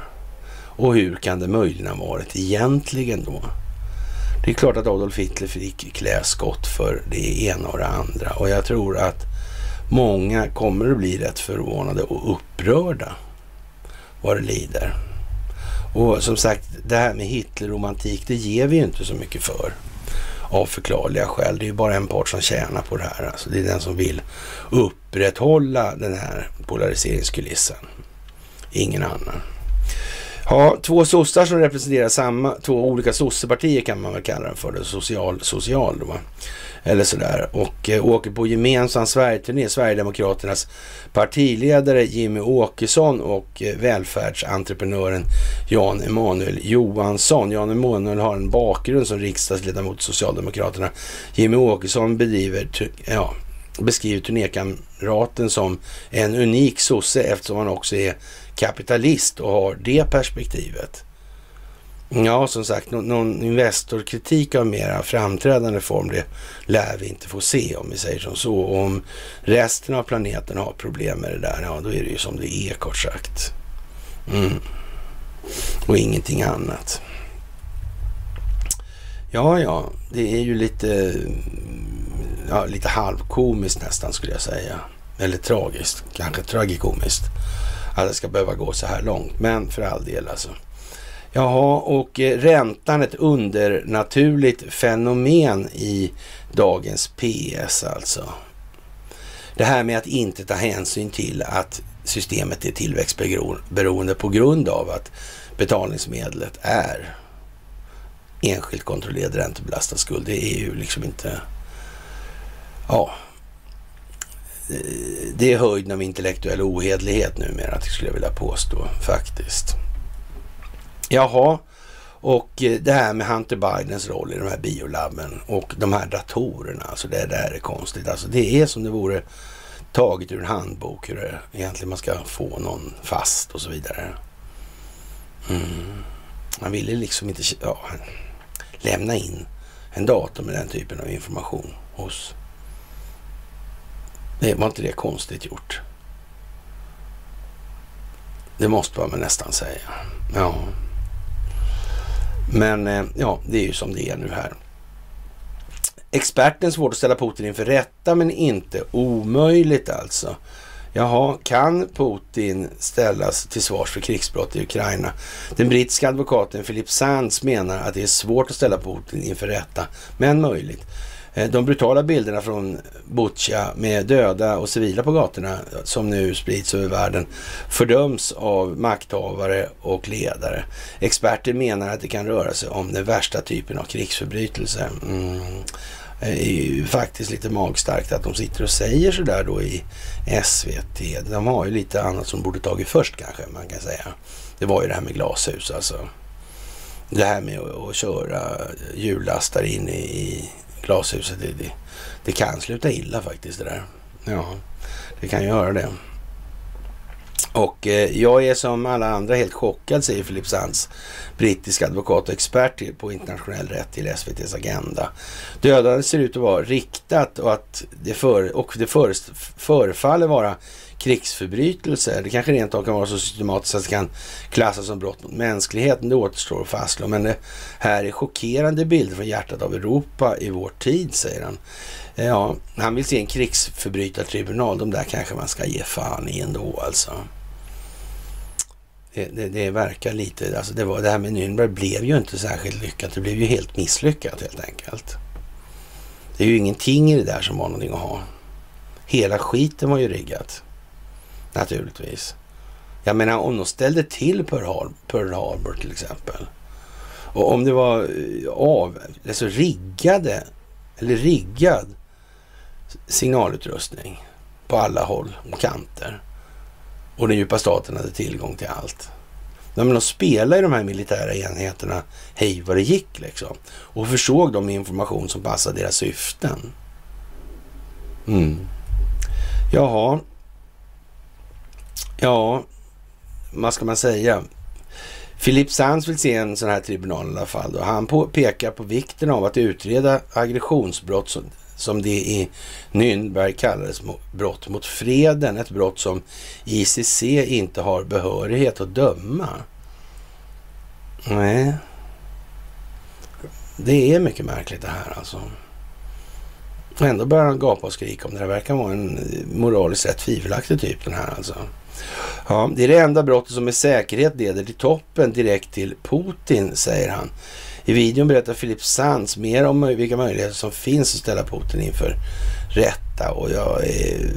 Och hur kan det möjligen ha varit egentligen då? Det är klart att Adolf Hitler fick klä skott för det ena och det andra och jag tror att många kommer att bli rätt förvånade och upprörda vad det lider. Och som sagt, det här med Hitlerromantik, det ger vi ju inte så mycket för. Av förklarliga skäl. Det är ju bara en part som tjänar på det här. Alltså det är den som vill upprätthålla den här polariseringskulissen. Ingen annan. Ja, två sossar som representerar samma, två olika sossepartier kan man väl kalla dem för. Det. Social, social då, va? Eller sådär. Och eh, åker på gemensam Sverigeturné. Sverigedemokraternas partiledare Jimmy Åkesson och eh, välfärdsentreprenören Jan Emanuel Johansson. Jan Emanuel har en bakgrund som riksdagsledamot Socialdemokraterna. Jimmy Åkesson bedriver, ja, beskriver turnékamraten som en unik sosse eftersom han också är kapitalist och har det perspektivet. Ja, som sagt, någon, någon Investorkritik av mera framträdande form, det lär vi inte få se om vi säger som så. Och om resten av planeten har problem med det där, ja då är det ju som det är kort sagt. Mm. Och ingenting annat. Ja, ja, det är ju lite, ja, lite halvkomiskt nästan skulle jag säga. Eller tragiskt, kanske tragikomiskt att det ska behöva gå så här långt. Men för all del alltså. Jaha, och eh, räntan ett undernaturligt fenomen i dagens PS alltså. Det här med att inte ta hänsyn till att systemet är tillväxtberoende på grund av att betalningsmedlet är enskilt kontrollerad räntebelastad skuld. Det är ju liksom inte... Ja, eh, det är höjden av intellektuell ohedlighet numera, skulle jag vilja påstå faktiskt. Jaha, och eh, det här med Hunter Bidens roll i de här biolabben och de här datorerna, alltså det där är konstigt. Alltså det är som det vore taget ur en handbok hur det egentligen man ska få någon fast och så vidare. Mm. Man ville liksom inte ja, lämna in en dator med den typen av information hos det var inte det konstigt gjort? Det måste man nästan säga. Ja. Men eh, ja, det är ju som det är nu här. Experten svårt att ställa Putin inför rätta, men inte omöjligt alltså. Jaha, kan Putin ställas till svars för krigsbrott i Ukraina? Den brittiska advokaten Philip Sands menar att det är svårt att ställa Putin inför rätta, men möjligt. Eh, de brutala bilderna från Butja med döda och civila på gatorna som nu sprids över världen fördöms av makthavare och ledare. Experter menar att det kan röra sig om den värsta typen av krigsförbrytelse. Mm. Det är ju faktiskt lite magstarkt att de sitter och säger sådär då i SVT. De har ju lite annat som borde tagit först kanske man kan säga. Det var ju det här med glashus alltså. Det här med att, köra hjullastare in i glashuset. Det, det, det, kan sluta illa faktiskt det där. Ja, det kan göra det. Och eh, jag är som alla andra helt chockad, säger Philip Sands, brittisk advokat och expert på internationell rätt till SVTs Agenda. Dödandet ser ut att vara riktat och att det, för, och det för, förefaller vara krigsförbrytelser. Det kanske rent av kan vara så systematiskt att det kan klassas som brott mot mänskligheten. Det återstår att fastslå. Men det här är chockerande bilder från hjärtat av Europa i vår tid, säger han. Eh, ja, han vill se en krigsförbrytartribunal. De där kanske man ska ge fan i ändå alltså. Det, det, det, verkar lite, alltså det, var, det här med Nürnberg blev ju inte särskilt lyckat. Det blev ju helt misslyckat helt enkelt. Det är ju ingenting i det där som var någonting att ha. Hela skiten var ju riggat naturligtvis. Jag menar om de ställde till Pearl Harbor till exempel. Och om det var eh, av, alltså riggade, eller riggad signalutrustning på alla håll och kanter. Och den djupa staten hade tillgång till allt. men de spelade i de här militära enheterna hej vad det gick liksom. Och försåg dem med information som passade deras syften. Mm. Jaha, Ja, vad ska man säga? Philip Sands vill se en sån här tribunal i alla fall. Då. Han på, pekar på vikten av att utreda aggressionsbrott som, som det i Nürnberg kallades brott mot freden. Ett brott som ICC inte har behörighet att döma. Nej, det är mycket märkligt det här alltså. ändå börjar han gapa och skrika om det. Det verkar vara en eh, moraliskt rätt tvivelaktig typ den här alltså. Ja, det är det enda brottet som med säkerhet leder till toppen direkt till Putin, säger han. I videon berättar Philip Sands mer om vilka möjligheter som finns att ställa Putin inför rätta och jag är,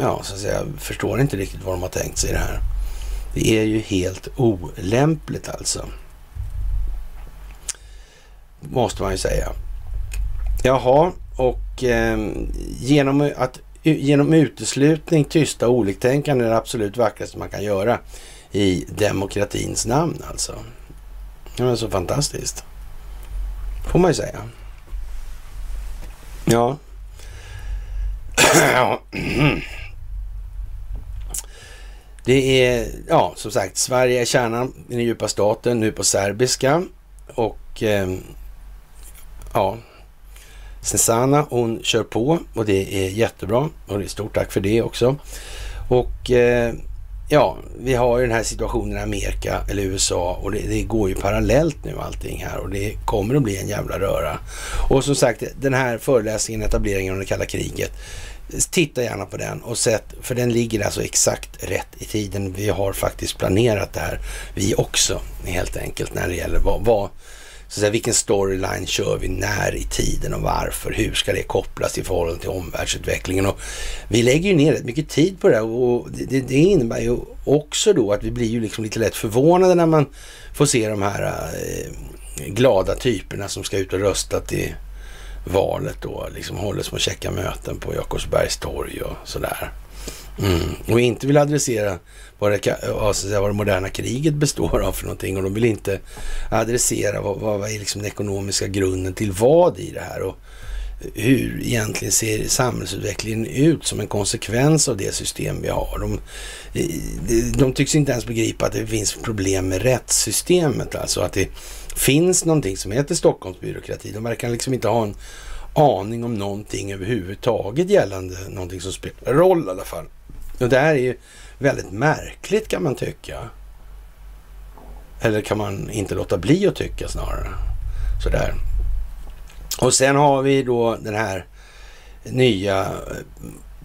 ja, så att säga, förstår inte riktigt vad de har tänkt sig det här. Det är ju helt olämpligt alltså. Måste man ju säga. Jaha, och eh, genom att genom uteslutning tysta oliktänkande är det absolut vackraste man kan göra i demokratins namn alltså. Det är så fantastiskt. Får man ju säga. Ja. ja. Det är, ja, som sagt, Sverige är kärnan i den djupa staten, nu på serbiska. Och eh, ja, Sensana, hon kör på och det är jättebra. Och det är stort tack för det också. Och eh, ja, vi har ju den här situationen i Amerika eller USA och det, det, går ju parallellt nu allting här och det kommer att bli en jävla röra. Och som sagt, den här föreläsningen, etableringen om det kalla kriget, titta gärna på den och sätt, för den ligger alltså exakt rätt i tiden. Vi har faktiskt planerat det här, vi också, helt enkelt, när det gäller vad, vad så säga, vilken storyline kör vi när i tiden och varför? Hur ska det kopplas i förhållande till omvärldsutvecklingen? Och vi lägger ju ner rätt mycket tid på det och det, det innebär ju också då att vi blir ju liksom lite lätt förvånade när man får se de här eh, glada typerna som ska ut och rösta till valet då, liksom håller små käcka möten på Jakobsbergs torg och sådär. Mm. Och inte vill adressera vad det, alltså, vad det moderna kriget består av för någonting och de vill inte adressera vad, vad är liksom den ekonomiska grunden till vad i det här och hur egentligen ser samhällsutvecklingen ut som en konsekvens av det system vi har. De, de tycks inte ens begripa att det finns problem med rättssystemet, alltså att det finns någonting som heter Stockholmsbyråkrati. De verkar liksom inte ha en aning om någonting överhuvudtaget gällande någonting som spelar roll i alla fall. Och det här är ju väldigt märkligt kan man tycka. Eller kan man inte låta bli att tycka snarare. Sådär. Och sen har vi då den här nya eh,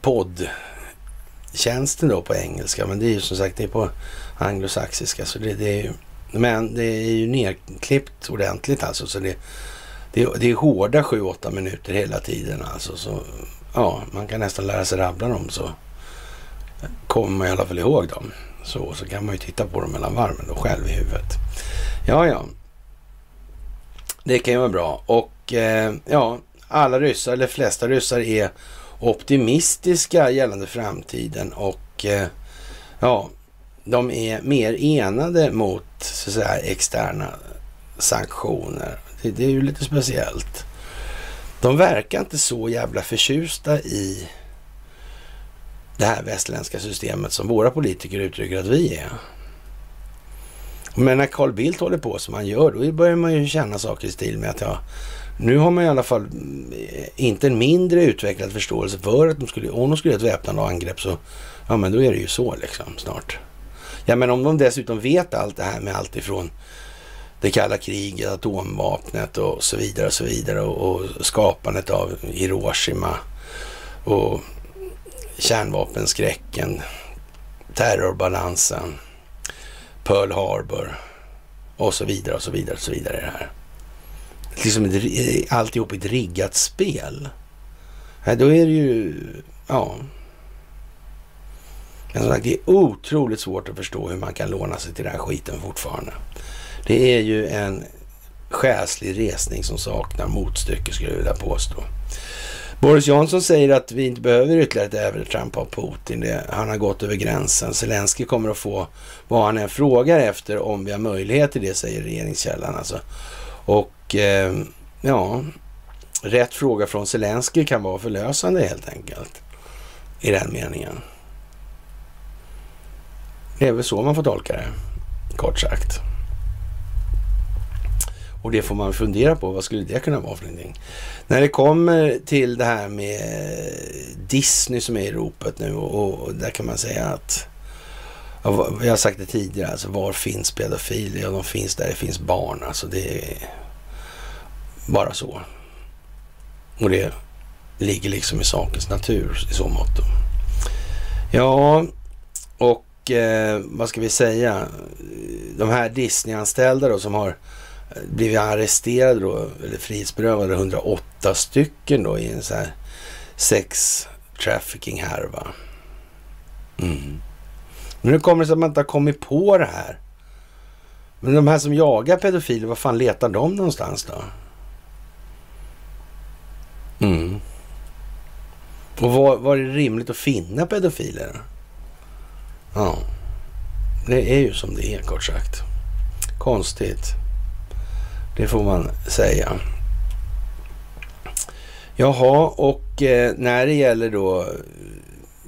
poddtjänsten då på engelska. Men det är ju som sagt det är på anglosaxiska. Så det, det är ju, men det är ju nerklippt ordentligt alltså. Så det, det, det är hårda 7-8 minuter hela tiden alltså. Så ja, man kan nästan lära sig rabbla dem så kommer man i alla fall ihåg dem. Så, så kan man ju titta på dem mellan varven då själv i huvudet. Ja, ja. Det kan ju vara bra. Och eh, ja, alla ryssar, eller flesta ryssar är optimistiska gällande framtiden och eh, ja, de är mer enade mot så att säga, externa sanktioner. Det, det är ju lite speciellt. De verkar inte så jävla förtjusta i det här västerländska systemet som våra politiker uttrycker att vi är. Men när Carl Bildt håller på som han gör, då börjar man ju känna saker i stil med att ja, nu har man i alla fall eh, inte en mindre utvecklad förståelse för att de skulle, om de skulle göra ett väpnande angrepp så, ja men då är det ju så liksom snart. Ja men om de dessutom vet allt det här med allt ifrån det kalla kriget, atomvapnet och så vidare och så vidare och, och skapandet av Hiroshima och kärnvapenskräcken, terrorbalansen, Pearl Harbor och så vidare och så vidare och så vidare. Det här. Liksom ett, alltihop ett riggat spel. Ja, då är det ju, ja. Men som sagt, det är otroligt svårt att förstå hur man kan låna sig till den här skiten fortfarande. Det är ju en själslig resning som saknar motstycke skulle jag vilja påstå. Boris Johnson säger att vi inte behöver ytterligare ett övertramp av Putin. Det, han har gått över gränsen. Zelensky kommer att få vad han än frågar efter om vi har möjlighet till det, säger regeringskällan. Alltså. Och eh, ja, rätt fråga från Zelensky kan vara förlösande helt enkelt. I den meningen. Det är väl så man får tolka det, kort sagt. Och det får man fundera på. Vad skulle det kunna vara för någonting? När det kommer till det här med Disney som är i ropet nu och, och där kan man säga att jag har sagt det tidigare, alltså var finns pedofiler? Ja, de finns där det finns barn. Alltså det är bara så. Och det ligger liksom i sakens natur i så mått. Ja, och eh, vad ska vi säga? De här Disney-anställda då som har blivit arresterade då, eller frihetsberövade 108 stycken då i en sån här sex trafficking härva. Mm. Men hur kommer det sig att man inte har kommit på det här? Men de här som jagar pedofiler, vad fan letar de någonstans då? Mm. Och var, var är det rimligt att finna pedofiler? Ja, det är ju som det är kort sagt. Konstigt. Det får man säga. Jaha, och eh, när det gäller då eh,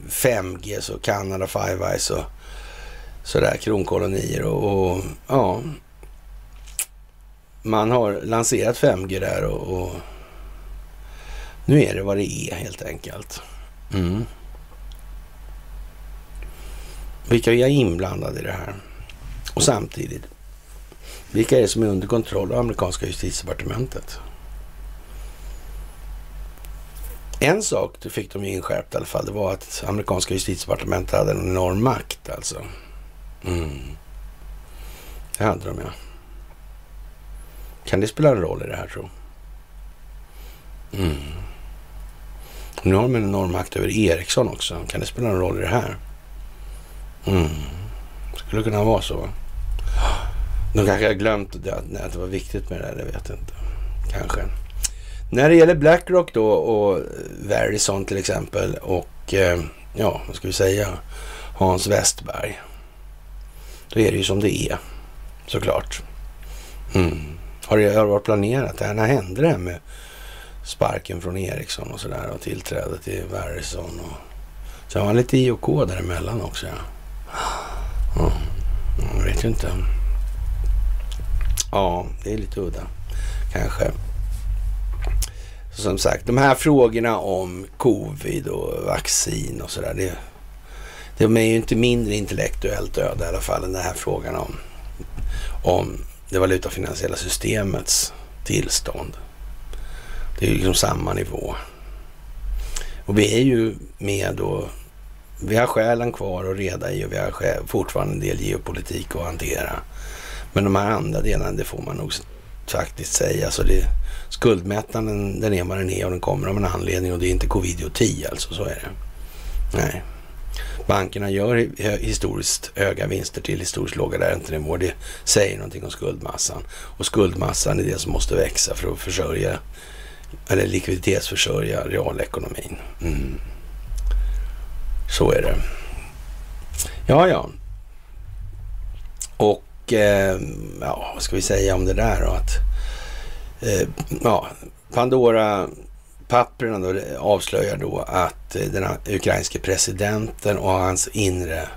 5G så Canada, Five Eyes och sådär kronkolonier och, och, ja. Man har lanserat 5G där och, och, nu är det vad det är helt enkelt. Mm. Vilka är inblandade i det här? Och samtidigt, vilka är det som är under kontroll av amerikanska justitiedepartementet? En sak fick de ju inskärpt i alla fall. Det var att amerikanska justitiedepartementet hade en enorm makt alltså. Mm. Det hade de ja. Kan det spela en roll i det här tro? Mm. Nu har de en enorm makt över Ericsson också. Kan det spela en roll i det här? Mm. Skulle kunna vara så. De kanske har glömt det, att det var viktigt med det där. det vet jag inte. Kanske. När det gäller Blackrock då och eh, Verizon till exempel och eh, ja, vad ska vi säga, Hans Westberg. Då är det ju som det är, såklart. Mm. Har det varit planerat? När hände det här med sparken från Ericsson och sådär och tillträdet till Verizon? Och... Sen var han lite IOK däremellan också. Ja. Mm. Jag vet ju inte. Ja, det är lite udda kanske. Som sagt, de här frågorna om covid och vaccin och sådär. Det, de är ju inte mindre intellektuellt döda i alla fall än den här frågan om, om det valutafinansiella systemets tillstånd. Det är ju liksom samma nivå. Och vi är ju med och vi har själen kvar att reda i och vi har fortfarande en del geopolitik att hantera. Men de här andra delarna, det får man nog faktiskt säga. Alltså det, skuldmättnaden, den är vad den är och den kommer av en anledning och det är inte covid-10 alltså, så är det. Nej. Bankerna gör historiskt höga vinster till historiskt låga räntenivåer. Det säger någonting om skuldmassan. Och skuldmassan är det som måste växa för att försörja eller likviditetsförsörja realekonomin. Mm. Så är det. Ja, ja. Och eh, ja, vad ska vi säga om det där då? Att, eh, ja, Pandora papperna då avslöjar då att eh, den ukrainske presidenten och hans inre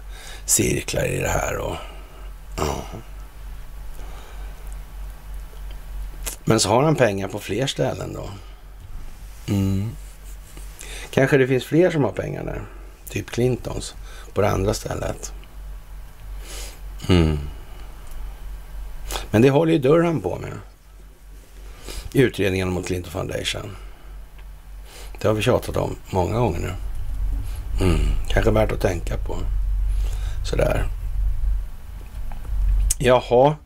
cirklar i det här. Och, ja. Men så har han pengar på fler ställen då. Mm. Kanske det finns fler som har pengar där. Typ Clintons på det andra stället. Mm. Men det håller ju Durham på med. Utredningen mot Clinton Foundation. Det har vi tjatat om många gånger nu. Mm. Kanske värt att tänka på. Sådär. Jaha.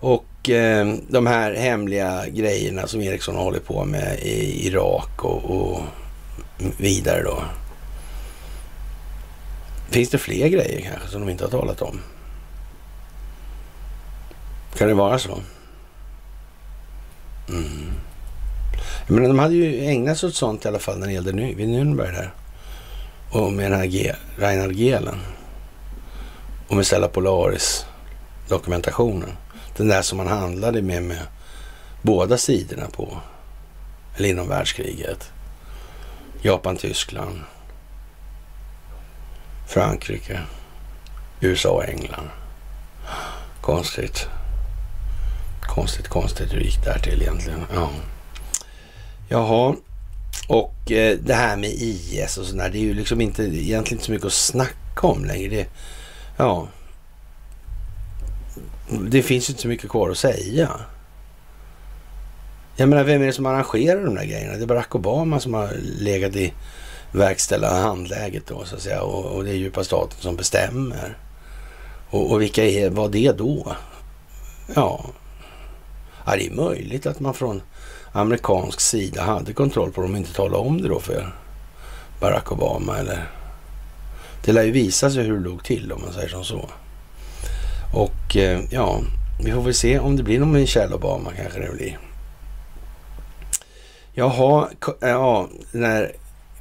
Och eh, de här hemliga grejerna som Ericsson håller på med i Irak och, och vidare då. Finns det fler grejer kanske som de inte har talat om? Kan det vara så? Mm. Jag menar, de hade ju ägnat sig åt sånt i alla fall när det gällde vid Nürnberg där. Och med den här G, Reinhard Gehlen. Och med Stella Polaris dokumentationen. Den där som man handlade med med båda sidorna på. Eller inom världskriget. Japan, Tyskland. Frankrike. USA och England. Konstigt. Konstigt, konstigt hur det gick där till egentligen. Ja. Jaha, och eh, det här med IS och sådär, det är ju liksom inte egentligen inte så mycket att snacka om längre. Det, ja, det finns ju inte så mycket kvar att säga. Jag menar, vem är det som arrangerar de där grejerna? Det är Barack Obama som har legat i verkställa handläget då så att säga och, och det är djupa staten som bestämmer. Och, och vilka är, var det då? Ja, ja, det är möjligt att man från amerikansk sida hade kontroll på dem och inte talade om det då för Barack Obama eller det lär ju visa sig hur det låg till om man säger som så. Och eh, ja, vi får väl se om det blir någon Michelle Obama kanske det blir. Jaha, eh, ja, när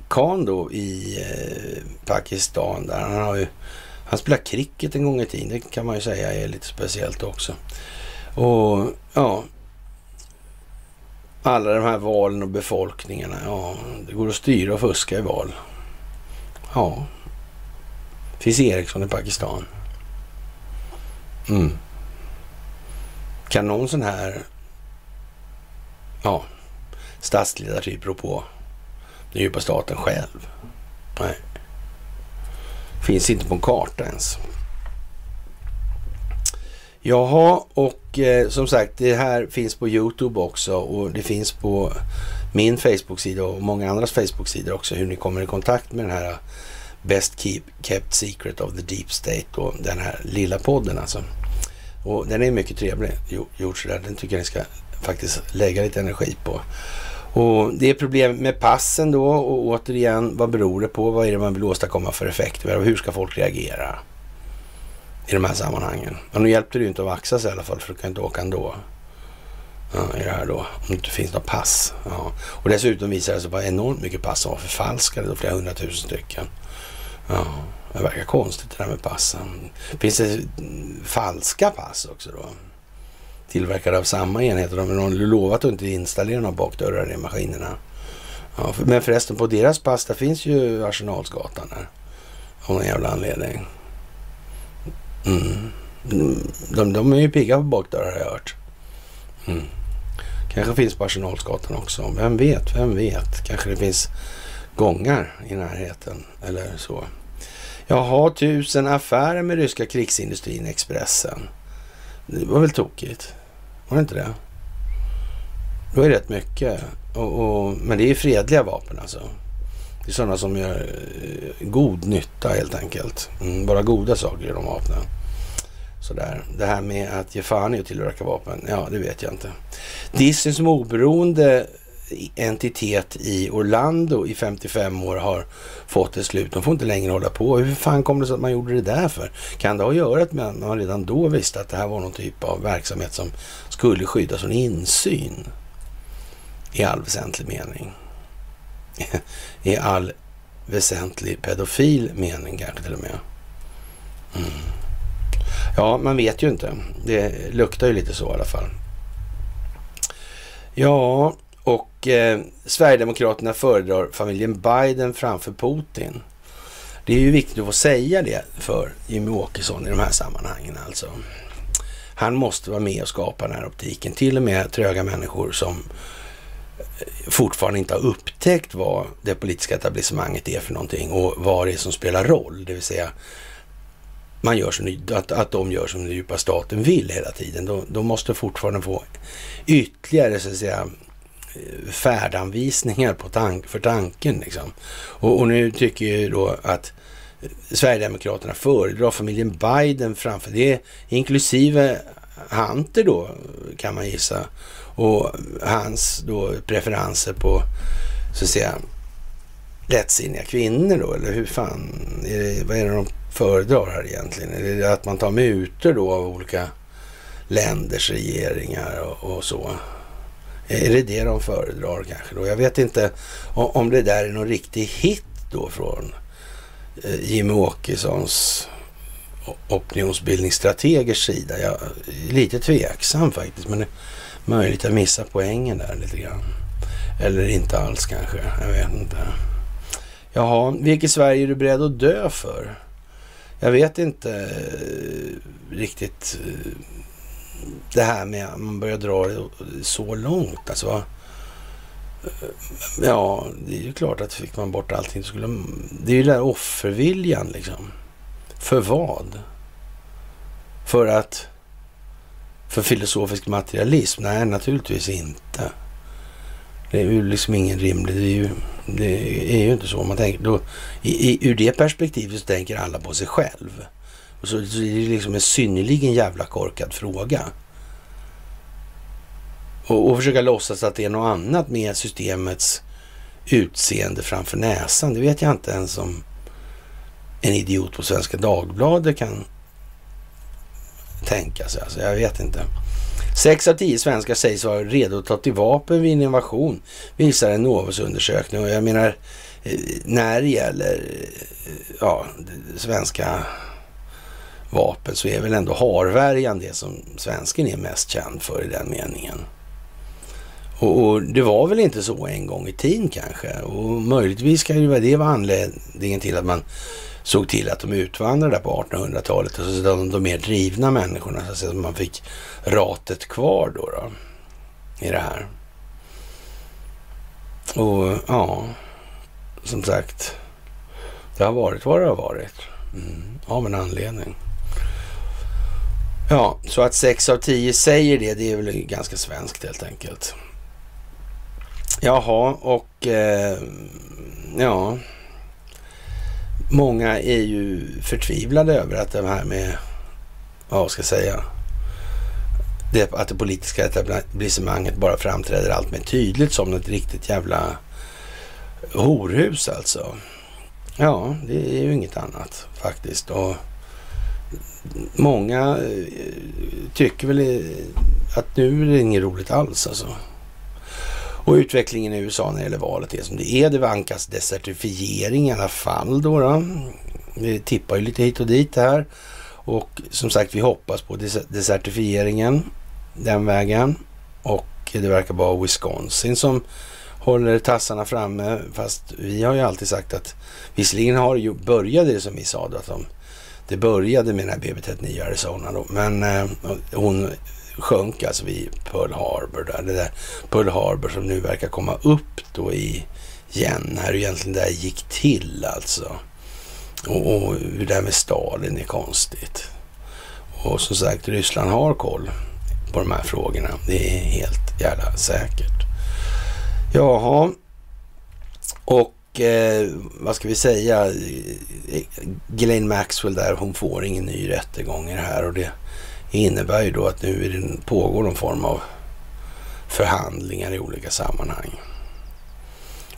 Khan då i eh, Pakistan där, han har ju han spelade cricket en gång i tiden, det kan man ju säga är lite speciellt också. Och ja, alla de här valen och befolkningarna, ja, det går att styra och fuska i val. Ja, finns Ericsson i Pakistan. Mm. Kan någon sån här ja, statsledartyp rå på den djupa staten själv? Nej. Finns inte på en karta ens. Jaha, och eh, som sagt, det här finns på Youtube också och det finns på min Facebook-sida och många andras Facebook-sidor också hur ni kommer i kontakt med den här Best keep, Kept Secret of the Deep State och den här lilla podden alltså. Och den är mycket trevlig gjord sådär. Den tycker jag ni ska faktiskt lägga lite energi på. Och det är problem med passen då och återigen, vad beror det på? Vad är det man vill åstadkomma för effekter? hur ska folk reagera i de här sammanhangen? Men nu hjälpte det ju inte att vaxa sig i alla fall, för du kan inte åka ändå. Ja, i det här då, om det inte finns något pass. Ja. Och dessutom visar det sig vara enormt mycket pass som var förfalskade, då flera hundratusen stycken. Ja, det verkar konstigt det där med passen. Finns det falska pass också då? Tillverkade av samma enheter. De har lovat att inte installera några bakdörrar i maskinerna. Ja, men förresten, på deras pass där finns ju Arsenalsgatan där. Av någon jävla anledning. Mm. De, de är ju pigga på bakdörrar har jag hört. Mm. Kanske finns på Arsenalsgatan också. Vem vet, vem vet. Kanske det finns gångar i närheten eller så. Jaha, tusen affärer med ryska krigsindustrin Expressen. Det var väl tokigt? Var det inte det? Det var rätt mycket. Och, och, men det är fredliga vapen alltså. Det är sådana som gör eh, god nytta helt enkelt. Mm, bara goda saker i de vapnen. Sådär. Det här med att ge fan i att tillverka vapen, ja det vet jag inte. Disney som oberoende entitet i Orlando i 55 år har fått ett slut. De får inte längre hålla på. Hur fan kom det sig att man gjorde det där för? Kan det ha att göra med att man redan då visste att det här var någon typ av verksamhet som skulle skyddas från insyn? I all väsentlig mening. I all väsentlig pedofil mening kanske till och med. Mm. Ja, man vet ju inte. Det luktar ju lite så i alla fall. Ja, och eh, Sverigedemokraterna föredrar familjen Biden framför Putin. Det är ju viktigt att få säga det för Jimmy Åkesson i de här sammanhangen alltså. Han måste vara med och skapa den här optiken. Till och med tröga människor som eh, fortfarande inte har upptäckt vad det politiska etablissemanget är för någonting och vad det är som spelar roll. Det vill säga man gör som, att, att de gör som den djupa staten vill hela tiden. De, de måste fortfarande få ytterligare så att säga färdanvisningar på tank, för tanken. Liksom. Och, och, nu tycker jag då att Sverigedemokraterna föredrar familjen Biden framför det, inklusive Hunter då, kan man gissa. Och hans då preferenser på, så att säga, lättsinniga kvinnor då, eller hur fan, är det, vad är det de föredrar här egentligen? Är det att man tar mutor då av olika länders regeringar och, och så? Är det det de föredrar kanske då? Jag vet inte om det där är någon riktig hit då från eh, Jimmie Åkessons opinionsbildningsstrategers sida. Jag är lite tveksam faktiskt, men det möjligt att missa poängen där lite grann. Eller inte alls kanske, jag vet inte. Jaha, vilket Sverige är du beredd att dö för? Jag vet inte eh, riktigt eh, det här med att man börjar dra det så långt. Alltså, eh, ja, det är ju klart att fick man bort allting så skulle... Det är ju den där offerviljan liksom. För vad? För att... För filosofisk materialism? Nej, naturligtvis inte. Det är ju liksom ingen rimlig... Det är ju, det är ju inte så. Man tänker, då, i, i, ur det perspektivet så tänker alla på sig själv. Och så, så är det liksom en synnerligen jävla korkad fråga. Och, och försöka låtsas att det är något annat med systemets utseende framför näsan. Det vet jag inte ens om en idiot på Svenska Dagbladet kan tänka sig. Alltså, jag vet inte. Sex av tio svenskar sägs vara redo att ta till vapen vid en invasion, visar en Novus undersökning. Och jag menar, eh, när det gäller eh, ja, svenska vapen så är väl ändå harvärjan det som svensken är mest känd för i den meningen. Och, och, det var väl inte så en gång i tiden kanske. Och möjligtvis kan ju det vara anledningen till att man såg till att de utvandrade på 1800-talet. Och så de, de mer drivna människorna, så att man fick ratet kvar då, då i det här. Och ja, som sagt, det har varit vad det har varit. Mm, av en anledning. Ja, så att sex av tio säger det, det är väl ganska svenskt helt enkelt. Jaha, och eh, ja, många är ju förtvivlade över att det här med, vad ska jag säga, det, att det politiska etablissemanget bara framträder allt mer tydligt som ett riktigt jävla horhus alltså. Ja, det är ju inget annat faktiskt. Och många eh, tycker väl att nu är det inget roligt alls alltså. Och utvecklingen i USA när det gäller valet är som det är. Det vankas desertifiering i alla fall då. då. Det tippar ju lite hit och dit här. Och som sagt, vi hoppas på desertifieringen den vägen. Och det verkar vara Wisconsin som håller tassarna framme. Fast vi har ju alltid sagt att visserligen har det ju började det som vi sa då, att de, det började med den här BB39 Arizona då. Men eh, hon sjönk alltså vid Pearl Harbor. Där. Det där Pearl Harbor som nu verkar komma upp då igen. Här är egentligen det gick till alltså. Och, och hur det där med Stalin är konstigt. Och som sagt, Ryssland har koll på de här frågorna. Det är helt jävla säkert. Jaha. Och eh, vad ska vi säga? Glenn Maxwell där, hon får ingen ny rättegång i det här och det innebär ju då att nu är det, pågår någon form av förhandlingar i olika sammanhang.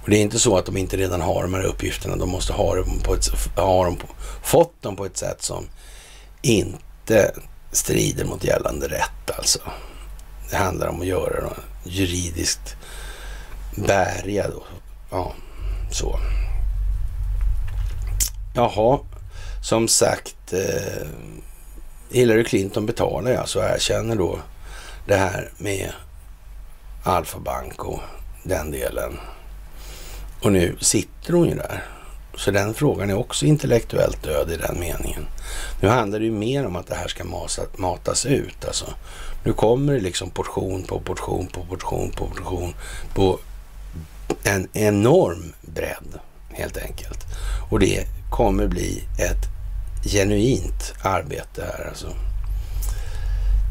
Och det är inte så att de inte redan har de här uppgifterna. De måste ha dem, på ett, ha dem på, fått dem på ett sätt som inte strider mot gällande rätt alltså. Det handlar om att göra dem juridiskt bäriga då. Ja, så. Jaha, som sagt. Eh, Hillary Clinton betalar alltså och erkänner då det här med Alfa Bank och den delen. Och nu sitter hon ju där. Så den frågan är också intellektuellt död i den meningen. Nu handlar det ju mer om att det här ska matas ut. Alltså. Nu kommer det liksom portion på portion på portion på portion på en enorm bredd helt enkelt. Och det kommer bli ett genuint arbete här alltså.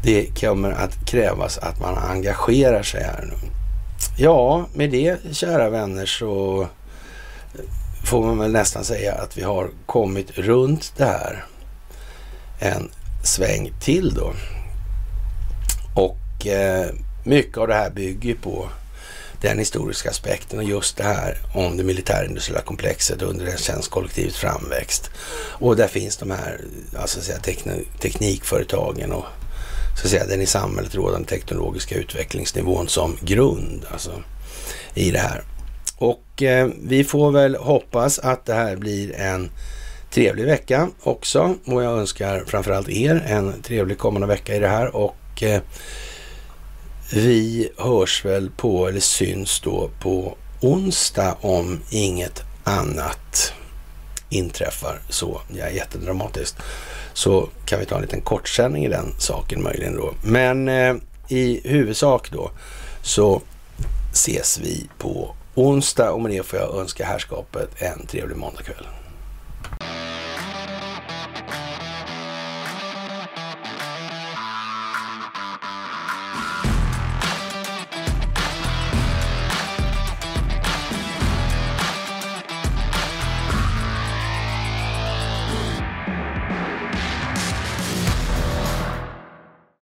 Det kommer att krävas att man engagerar sig här nu. Ja, med det kära vänner så får man väl nästan säga att vi har kommit runt det här en sväng till då. Och eh, mycket av det här bygger på den historiska aspekten och just det här om det militärindustriella komplexet under det tjänstkollektivets framväxt. Och där finns de här alltså säga, teknikföretagen och så att säga, den i samhället rådande teknologiska utvecklingsnivån som grund alltså, i det här. Och eh, vi får väl hoppas att det här blir en trevlig vecka också och jag önskar framförallt er en trevlig kommande vecka i det här och eh, vi hörs väl på, eller syns då på onsdag om inget annat inträffar så ja, jättedramatiskt. Så kan vi ta en liten kortsändning i den saken möjligen då. Men eh, i huvudsak då så ses vi på onsdag och med det får jag önska herrskapet en trevlig måndagkväll.